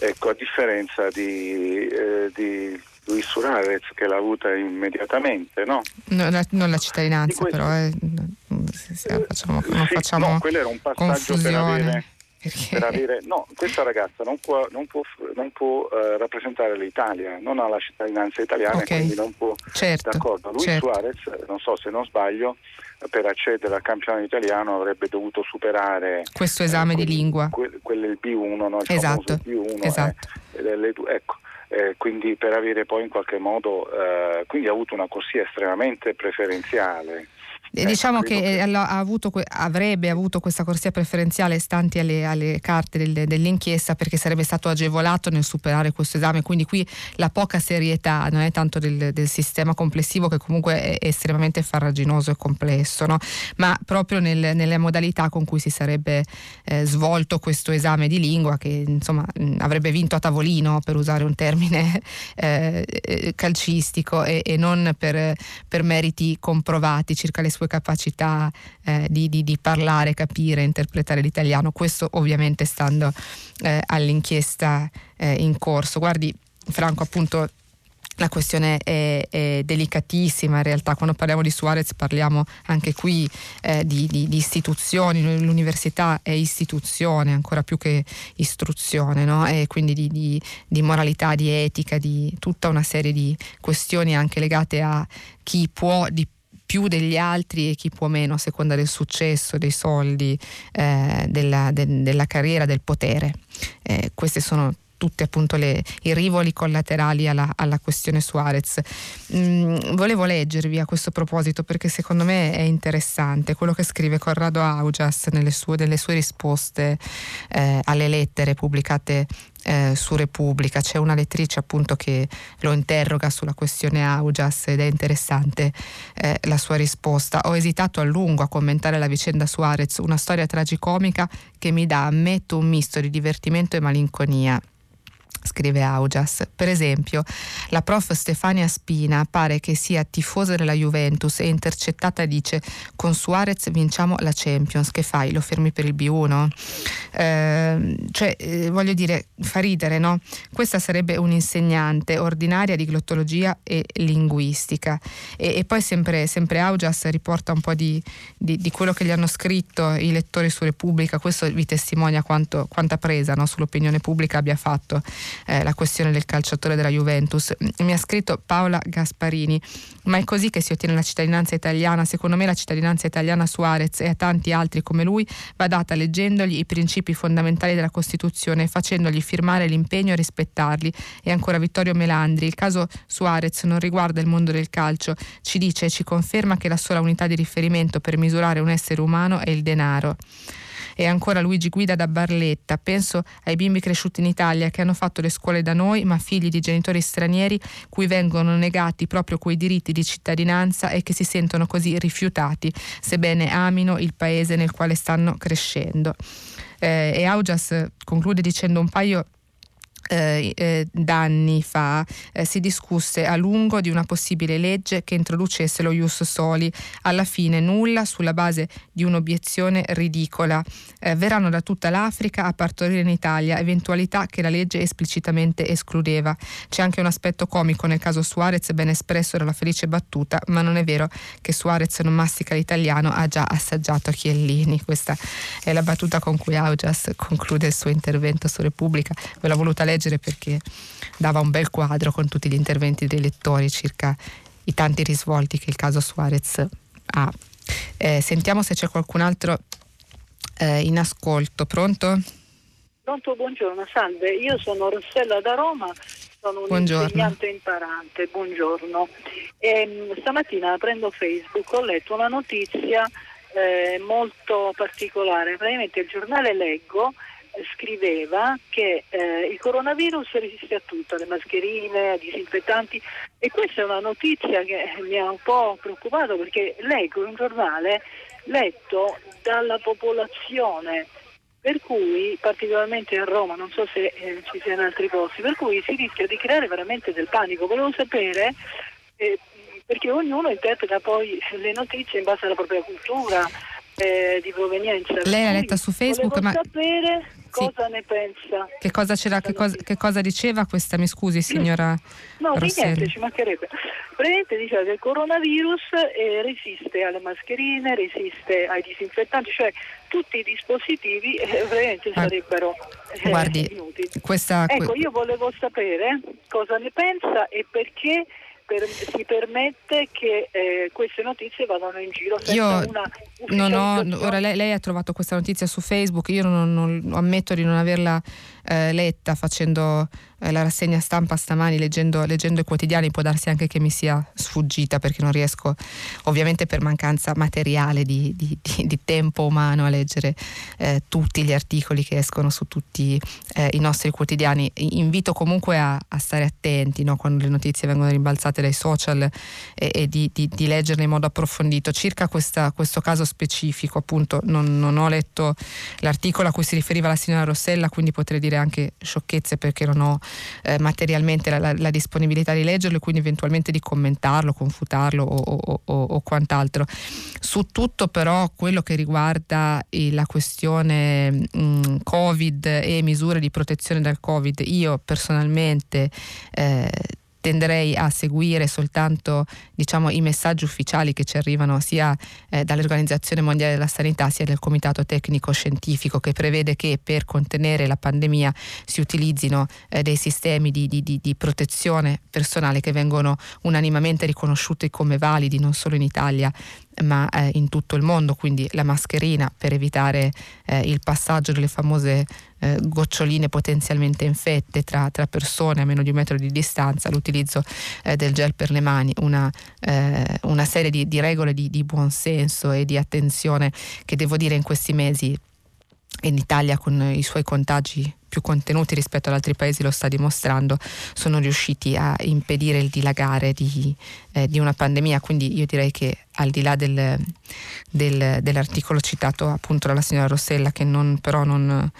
Ecco, a differenza di, eh, di Luis Suarez che l'ha avuta immediatamente, no? Non, la, non la cittadinanza Di questo- però, eh, no, facciamo, non Sì, facciamo no, quello era un passaggio per confusione. avere, perché- per avere- no, questa ragazza non può, non può, non può, eh, rappresentare l'Italia, non ha la cittadinanza italiana Ok. e quindi non può Certo, D'accordo, Luis certo. Suarez, eh, non so se non sbaglio, eh, per accedere al campionato italiano avrebbe dovuto superare Questo esame eh, di quel- lingua. quel- quello il B1, no? il Esatto, famoso B1. esatto. eh, eh, le due- ecco, eh, quindi per avere poi in qualche modo, eh, quindi ha avuto una corsia estremamente preferenziale. Eh, diciamo che, credo eh, avuto que- avrebbe avuto questa corsia preferenziale stanti alle, alle carte del- dell'inchiesta perché sarebbe stato agevolato nel superare questo esame, quindi qui la poca serietà non è tanto del, del sistema complessivo che comunque è estremamente farraginoso e complesso, no? ma proprio nel- nelle modalità con cui si sarebbe eh, svolto questo esame di lingua che insomma mh, avrebbe vinto a tavolino per usare un termine eh, eh, calcistico e, e non per, per meriti comprovati circa le sue capacità eh, di, di- di parlare, capire, interpretare l'italiano. Questo ovviamente stando eh, all'inchiesta eh, in corso. Guardi, Franco, appunto. La questione è, è delicatissima in realtà, quando parliamo di Suarez parliamo anche qui eh, di, di- di istituzioni, l'università è istituzione ancora più che istruzione, no? e quindi di, di- moralità, di etica, di tutta una serie di questioni anche legate a chi può di più degli altri e chi può meno a seconda del successo, dei soldi, eh, della, de- della carriera, del potere. Eh, queste sono tutte appunto le, i rivoli collaterali alla, alla questione Suarez. Mm, volevo leggervi a questo proposito perché secondo me è interessante quello che scrive Corrado Augias nelle sue, nelle sue risposte eh, alle lettere pubblicate eh, su Repubblica. C'è una lettrice appunto che lo interroga sulla questione Augias ed è interessante eh, la sua risposta. Ho esitato a lungo a commentare la vicenda Suarez, una storia tragicomica che mi dà, ammetto, un misto di divertimento e malinconia scrive Augias. Per esempio, la prof Stefania Spina pare che sia tifosa della Juventus e intercettata dice con Suarez vinciamo la Champions, che fai? Lo fermi per il B1? Eh, cioè, eh, voglio dire, fa ridere, no? Questa sarebbe un'insegnante ordinaria di glottologia e linguistica. E, e poi sempre, sempre Augias riporta un po' di, di- di quello che gli hanno scritto i lettori su Repubblica, questo vi testimonia quanto, quanta presa no, sull'opinione pubblica abbia fatto eh, la questione del calciatore della Juventus. Mi ha scritto Paola Gasparini, ma è così che si ottiene la cittadinanza italiana? Secondo me la cittadinanza italiana a Suarez e a tanti altri come lui va data leggendogli i principi fondamentali della Costituzione facendogli firmare l'impegno a rispettarli. E ancora Vittorio Melandri, il caso Suarez non riguarda il mondo del calcio, ci dice e ci conferma che la sola unità di riferimento per misurare un essere umano è il denaro. E ancora Luigi Guida da Barletta. Penso ai bimbi cresciuti in Italia che hanno fatto le scuole da noi, ma figli di genitori stranieri cui vengono negati proprio quei diritti di cittadinanza e che si sentono così rifiutati, sebbene amino il paese nel quale stanno crescendo. Eh, e Augias conclude dicendo un paio eh, eh, d'anni fa eh, si discusse a lungo di una possibile legge che introducesse lo ius soli. Alla fine nulla sulla base di un'obiezione ridicola. Eh, verranno da tutta l'Africa a partorire in Italia, eventualità che la legge esplicitamente escludeva. C'è anche un aspetto comico nel caso Suarez, ben espresso dalla felice battuta, ma non è vero che Suarez non mastica l'italiano, ha già assaggiato Chiellini. Questa è la battuta con cui Augias conclude il suo intervento su Repubblica. Ve l'ho voluta leggere leggere perché dava un bel quadro con tutti gli interventi dei lettori circa i tanti risvolti che il caso Suarez ha. Eh, sentiamo se c'è qualcun altro eh, in ascolto. Pronto? Pronto, buongiorno, salve. Io sono Rossella da Roma, sono un buongiorno. insegnante imparante, buongiorno. E, ehm, stamattina prendo Facebook, ho letto una notizia eh, molto particolare. Praticamente il giornale Leggo scriveva che eh, il coronavirus resiste a tutto, alle mascherine, ai disinfettanti e questa è una notizia che mi ha un po' preoccupato perché leggo un giornale letto dalla popolazione per cui particolarmente a Roma, non so se eh, ci siano altri posti, per cui si rischia di creare veramente del panico. Volevo sapere eh, perché ognuno interpreta poi le notizie in base alla propria cultura eh, di provenienza. Lei l'ha letta su Facebook, ma sapere cosa sì. ne pensa. Che cosa, che, cosa, che cosa, diceva questa? Mi scusi, signora? No, di niente, ci mancherebbe. Praticamente diceva che il coronavirus eh, resiste alle mascherine, resiste ai disinfettanti, cioè tutti i dispositivi eh, veramente ah. sarebbero eh, Guardi, inutili. Questa, ecco, io volevo sapere cosa ne pensa e perché per, si permette che eh, queste notizie vadano in giro senza io una non ho, ora lei, lei, ha trovato questa notizia su Facebook, io non, non, ammetto di non averla eh, letta facendo eh, la rassegna stampa stamani leggendo, leggendo, i quotidiani può darsi anche che mi sia sfuggita perché non riesco ovviamente per mancanza materiale di, di, di, di tempo umano a leggere eh, tutti gli articoli che escono su tutti eh, i nostri quotidiani. Invito comunque a, a stare attenti no, quando le notizie vengono rimbalzate dai social e, e di, leggerle in modo approfondito. Circa questa, questo caso specifico appunto non, non ho letto l'articolo a cui si riferiva la signora Rossella quindi potrei dire anche sciocchezze perché non ho eh, materialmente la, la, la, disponibilità di leggerlo e quindi eventualmente di commentarlo, confutarlo o, o, o, o quant'altro. Su tutto però quello che riguarda la questione mh, Covid e misure di protezione dal Covid, io personalmente eh, tenderei a seguire soltanto diciamo, i messaggi ufficiali che ci arrivano sia eh, dall'Organizzazione Mondiale della Sanità sia dal Comitato Tecnico Scientifico che prevede che per contenere la pandemia si utilizzino eh, dei sistemi di, di, di, di, protezione personale che vengono unanimamente riconosciuti come validi non solo in Italia ma eh, in tutto il mondo, quindi la mascherina per evitare eh, il passaggio delle famose eh, goccioline potenzialmente infette tra, tra, persone a meno di un metro di distanza, l'utilizzo eh, del gel per le mani, una, eh, una serie di, di regole di, di buonsenso e di attenzione che devo dire in questi mesi in Italia con i suoi contagi più contenuti rispetto ad altri paesi lo sta dimostrando, sono riusciti a impedire il dilagare di, eh, di una pandemia. Quindi io direi che al di là del, del, dell'articolo citato appunto dalla signora Rossella, che non, però non,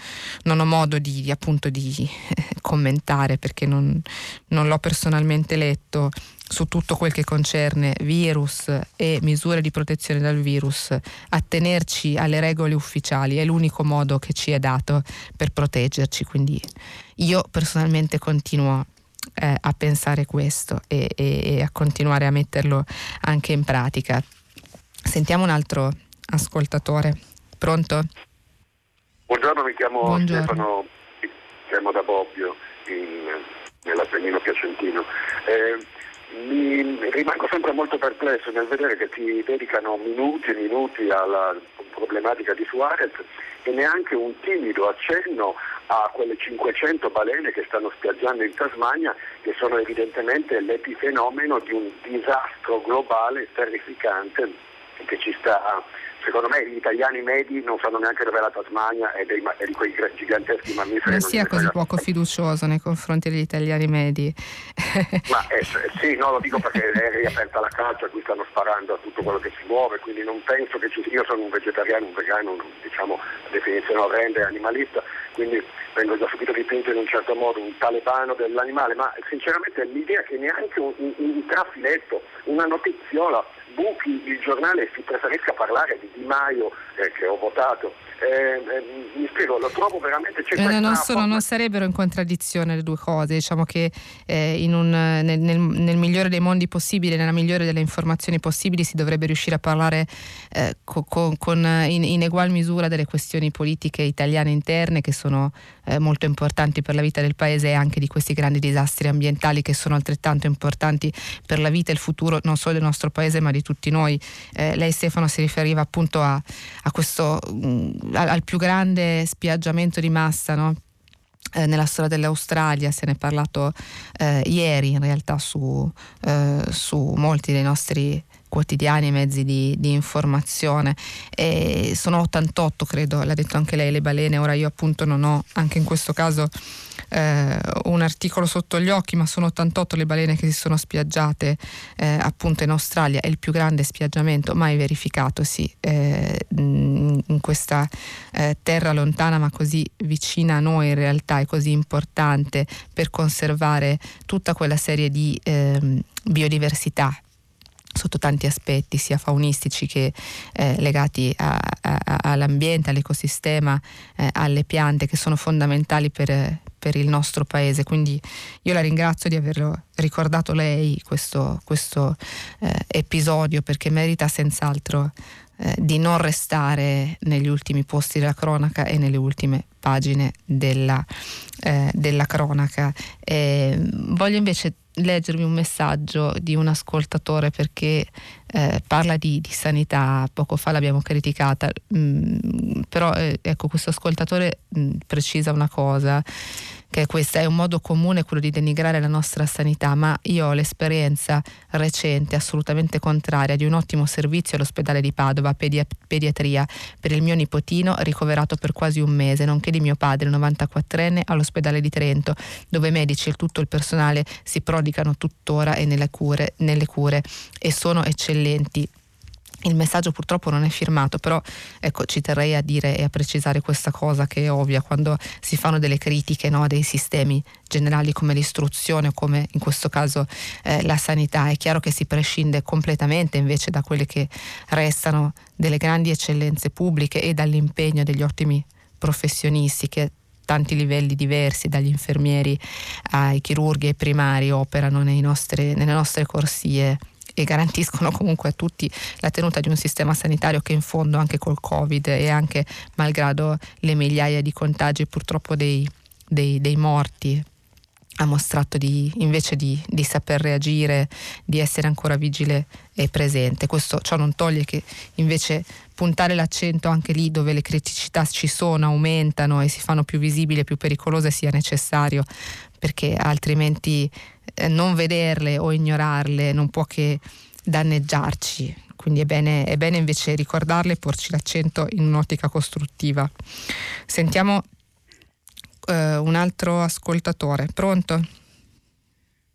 non, ho modo di, appunto, di commentare perché non, non l'ho personalmente letto, su tutto quel che concerne virus e misure di protezione dal virus, attenerci alle regole ufficiali è l'unico modo che ci è dato per proteggerci. Quindi io personalmente continuo eh, a pensare questo e, e, e a continuare a metterlo anche in pratica. Sentiamo un altro ascoltatore. Pronto? Buongiorno, mi chiamo Buongiorno. Stefano, chiamo da Bobbio, in, nell'Appennino Piacentino. Eh, mi rimango sempre molto perplesso nel vedere che si dedicano minuti e minuti alla problematica di Suarez e neanche un timido accenno a quelle 500 balene che stanno spiaggiando in Tasmania, che sono evidentemente l'epifenomeno di un disastro globale terrificante che ci sta secondo me gli italiani medi non sanno neanche dove è la Tasmania e, dei, e di quei giganteschi mammiferi. Non sia così poco fiducioso nei confronti degli italiani medi. Ma eh, sì, no, lo dico perché è riaperta la caccia, qui stanno sparando a tutto quello che si muove, quindi non penso che ci sia. Io sono un vegetariano, un vegano, diciamo, la definizione orrenda animalista, quindi vengo già subito dipinto in un certo modo, un talebano dell'animale, ma sinceramente l'idea che neanche un, un, un trafiletto, una notiziola buchi il giornale e si preferisca parlare di Di Maio eh, che ho votato mi spiego, lo trovo veramente... C'è eh, non, sono, non, sarebbero in contraddizione le due cose, diciamo che eh, un, nel, nel, nel, migliore dei mondi possibili, nella migliore delle informazioni possibili si dovrebbe riuscire a parlare eh, co, co, con, in, in, egual misura delle questioni politiche italiane interne che sono eh, molto importanti per la vita del paese e anche di questi grandi disastri ambientali che sono altrettanto importanti per la vita e il futuro non solo del nostro paese ma di tutti noi. Eh, lei Stefano si riferiva appunto a, a questo, mh, mm, al più grande spiaggiamento di massa no? Eh, nella storia dell'Australia, se ne è parlato eh, ieri in realtà su, eh, su, molti dei nostri quotidiani mezzi di, di, informazione. E sono 88, credo, l'ha detto anche lei, le balene. Ora io appunto non ho anche in questo caso eh, un articolo sotto gli occhi, ma sono 88 le balene che si sono spiaggiate eh, appunto in Australia. È il più grande spiaggiamento mai verificatosi eh, in questa eh, terra lontana ma così vicina a noi in realtà e così importante per conservare tutta quella serie di ehm, biodiversità sotto tanti aspetti, sia faunistici che eh, legati a, a, all'ambiente, all'ecosistema, eh, alle piante che sono fondamentali per, per, il nostro paese. Quindi io la ringrazio di averlo ricordato lei questo, questo eh, episodio perché merita senz'altro eh, di non restare negli ultimi posti della cronaca e nelle ultime pagine della, eh, della cronaca. voglio invece leggervi un messaggio di un ascoltatore perché eh, parla di, di, sanità, poco fa l'abbiamo criticata, mm, però eh, ecco questo ascoltatore mm, precisa una cosa che questo è un modo comune quello di denigrare la nostra sanità, ma io ho l'esperienza recente, assolutamente contraria, di un ottimo servizio all'ospedale di Padova, pedia- pediatria, per il mio nipotino ricoverato per quasi un mese, nonché di mio padre, 94enne, all'ospedale di Trento, dove i medici e tutto il personale si prodigano tuttora e nelle cure, nelle cure e sono eccellenti il messaggio purtroppo non è firmato, però ecco, ci terrei a dire e a precisare questa cosa che è ovvia quando si fanno delle critiche no, dei sistemi generali come l'istruzione o come in questo caso eh, la sanità. È chiaro che si prescinde completamente invece da quelle che restano delle grandi eccellenze pubbliche e dall'impegno degli ottimi professionisti che tanti livelli diversi, dagli infermieri ai chirurghi ai primari, operano nostre, nelle nostre corsie e garantiscono comunque a tutti la tenuta di un sistema sanitario che in fondo anche col Covid e anche malgrado le migliaia di contagi purtroppo dei, dei, dei morti ha mostrato di, invece di, di, saper reagire, di essere ancora vigile e presente. Questo ciò non toglie che invece puntare l'accento anche lì dove le criticità ci sono, aumentano e si fanno più visibili e più pericolose sia necessario, perché altrimenti eh, non vederle o ignorarle non può che danneggiarci. Quindi è bene, è bene invece ricordarle e porci l'accento in un'ottica costruttiva. Sentiamo eh, un altro ascoltatore. Pronto?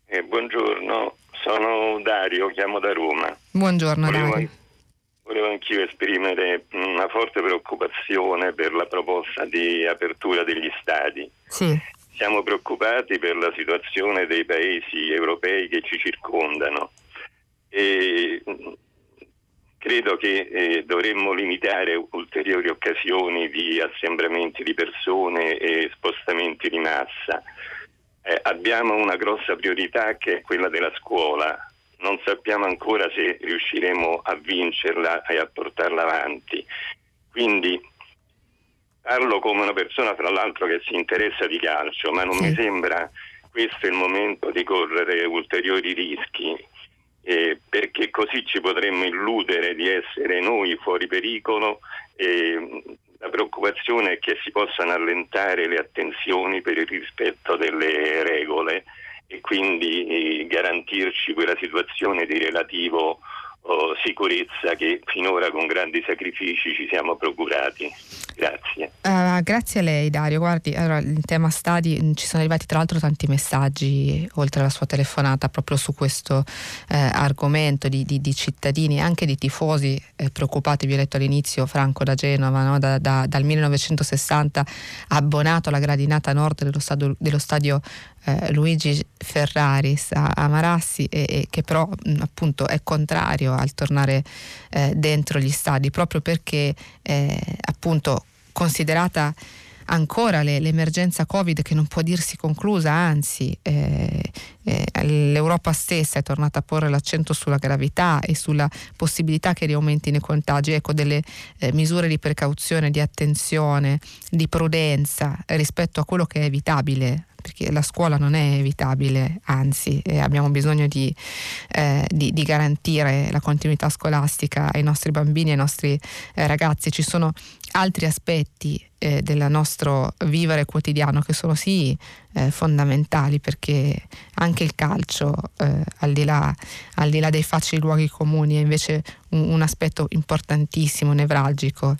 Eh, buongiorno, sono Dario, chiamo da Roma. Buongiorno volevo, Dario. Volevo anch'io esprimere una forte preoccupazione per la proposta di apertura degli stadi. Sì. Siamo preoccupati per la situazione dei paesi europei che ci circondano e credo che eh, dovremmo limitare ulteriori occasioni di assembramenti di persone e spostamenti di massa. Eh, abbiamo una grossa priorità che è quella della scuola. Non sappiamo ancora se riusciremo a vincerla e a portarla avanti. Quindi Parlo come una persona, tra l'altro, che si interessa di calcio, ma non sì. mi sembra questo il momento di correre ulteriori rischi, eh, perché così ci potremmo illudere di essere noi fuori pericolo e la preoccupazione è che si possano allentare le attenzioni per il rispetto delle regole e quindi eh, garantirci quella situazione di relativo oh, sicurezza che finora con grandi sacrifici ci siamo procurati. Grazie. Uh, grazie a lei Dario. Guardi, allora, il tema stadi mm, ci sono arrivati tra l'altro tanti messaggi oltre alla sua telefonata proprio su questo eh, argomento di, di, di, cittadini anche di tifosi eh, preoccupati. Vi ho letto all'inizio Franco da Genova, no? da, da, dal 1960 ha abbonato la gradinata nord dello stadio, dello stadio eh, Luigi Ferraris a, a Marassi e, e, che però appunto è contrario al tornare eh, dentro gli stadi proprio perché eh, appunto considerata ancora le, l'emergenza Covid che non può dirsi conclusa, anzi eh, eh, l'Europa stessa è tornata a porre l'accento sulla gravità e sulla possibilità che riaumentino i contagi, ecco delle eh, misure di precauzione, di attenzione, di prudenza rispetto a quello che è evitabile perché la scuola non è evitabile, anzi eh, abbiamo bisogno di, eh, di, di, garantire la continuità scolastica ai nostri bambini, ai nostri eh, ragazzi. Ci sono altri aspetti eh, del nostro vivere quotidiano che sono sì eh, fondamentali perché anche il calcio, eh, al di, là, al, di là, dei facili luoghi comuni, è invece un, un aspetto importantissimo, nevralgico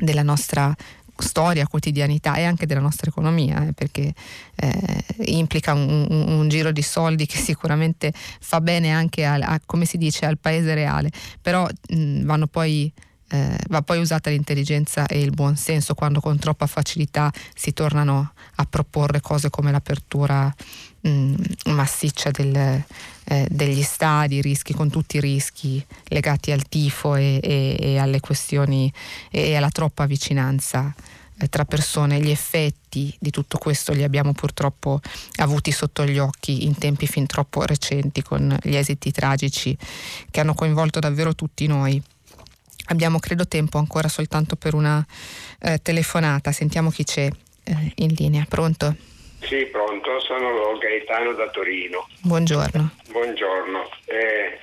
della nostra storia, quotidianità e anche della nostra economia, eh, perché eh, implica un, un, un, giro di soldi che sicuramente fa bene anche al, a, come si dice, al paese reale, però mh, poi eh, va poi usata l'intelligenza e il buon senso quando con troppa facilità si tornano a proporre cose come l'apertura mh, massiccia del, eh, degli stadi, rischi con tutti i rischi legati al tifo e, e, e alle questioni e alla troppa vicinanza eh, tra persone. Gli effetti di tutto questo li abbiamo purtroppo avuti sotto gli occhi in tempi fin troppo recenti con gli esiti tragici che hanno coinvolto davvero tutti noi. Abbiamo credo tempo ancora soltanto per una eh, telefonata, sentiamo chi c'è eh, in linea. Pronto? Sì, pronto, sono Gaetano da Torino. Buongiorno. Buongiorno. Eh,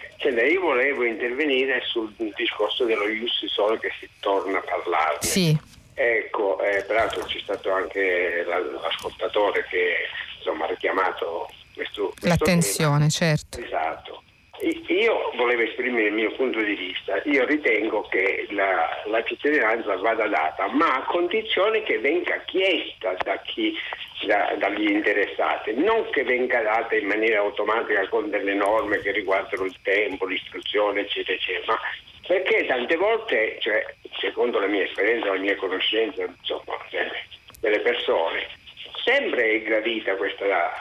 io volevo intervenire sul discorso dello Ius Sol che si torna a parlarne. Sì. Ecco, eh, peraltro c'è stato anche l'ascoltatore che insomma, ha richiamato questo, questo L'attenzione, tema. certo. Esatto. Io volevo esprimere il mio punto di vista. Io ritengo che la, la cittadinanza vada data, ma a condizione che venga chiesta da chi, da, dagli interessati, non che venga data in maniera automatica con delle norme che riguardano il tempo, l'istruzione, eccetera, eccetera. Ma perché tante volte, cioè, secondo la mia esperienza, la mia conoscenza, insomma, delle persone, sempre è gradita questa,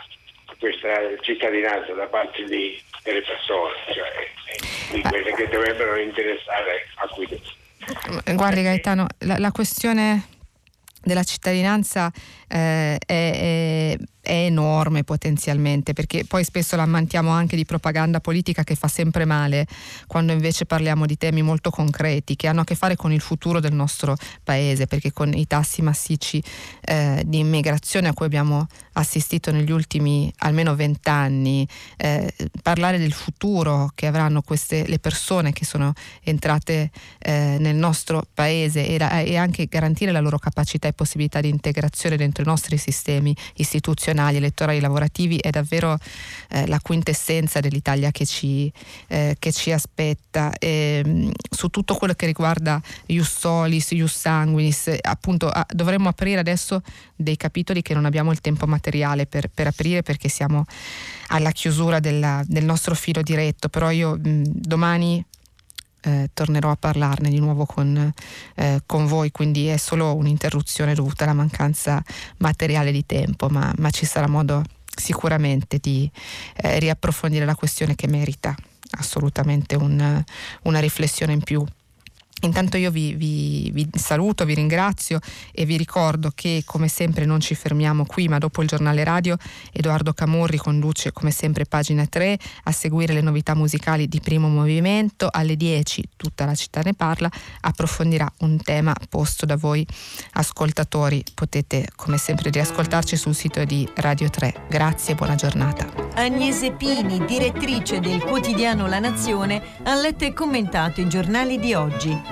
questa cittadinanza da parte di, delle persone, cioè di quelle che dovrebbero interessare a cui. Guardi Gaetano, la, la questione della cittadinanza eh, è, è, è, enorme potenzialmente, perché poi spesso la ammantiamo anche di propaganda politica che fa sempre male, quando invece parliamo di temi molto concreti che hanno a che fare con il futuro del nostro paese, perché con i tassi massicci eh, di immigrazione a cui abbiamo assistito negli ultimi almeno vent'anni, eh, parlare del futuro che avranno queste, le persone che sono entrate eh, nel nostro paese e, e anche garantire la loro capacità e possibilità di integrazione dentro i nostri sistemi istituzionali, elettorali, lavorativi è davvero eh, la quintessenza dell'Italia che ci, eh, che ci aspetta. E, ehm, su tutto quello che riguarda Ius Solis, Ius Sanguinis, appunto a, dovremmo aprire adesso dei capitoli che non abbiamo il tempo materiale per, per aprire perché siamo alla chiusura della, del nostro filo diretto, però io mh, domani eh, tornerò a parlarne di nuovo con, eh, con, voi, quindi è solo un'interruzione dovuta alla mancanza materiale di tempo, ma, ma ci sarà modo sicuramente di eh, riapprofondire la questione che merita assolutamente un, una riflessione in più. Intanto io vi, vi, vi, saluto, vi ringrazio e vi ricordo che come sempre non ci fermiamo qui, ma dopo il giornale radio Edoardo Camorri conduce come sempre pagina 3 a seguire le novità musicali di primo movimento. Alle 10 tutta la città ne parla, approfondirà un tema posto da voi ascoltatori. Potete come sempre riascoltarci sul sito di Radio 3. Grazie e buona giornata. Agnese Pini, direttrice del quotidiano La Nazione, ha letto e commentato i giornali di oggi.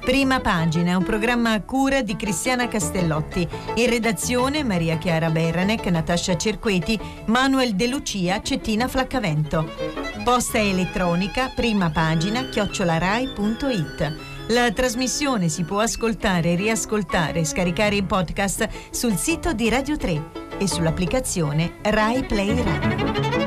Prima pagina un programma a cura di Cristiana Castellotti. In redazione Maria Chiara Berranec, Natascia Cerqueti, Manuel De Lucia, Cettina Flaccavento. Posta elettronica, prima pagina, chiocciolarai.it. La trasmissione si può ascoltare, riascoltare e scaricare in podcast sul sito di Radio 3 e sull'applicazione Rai Play Radio.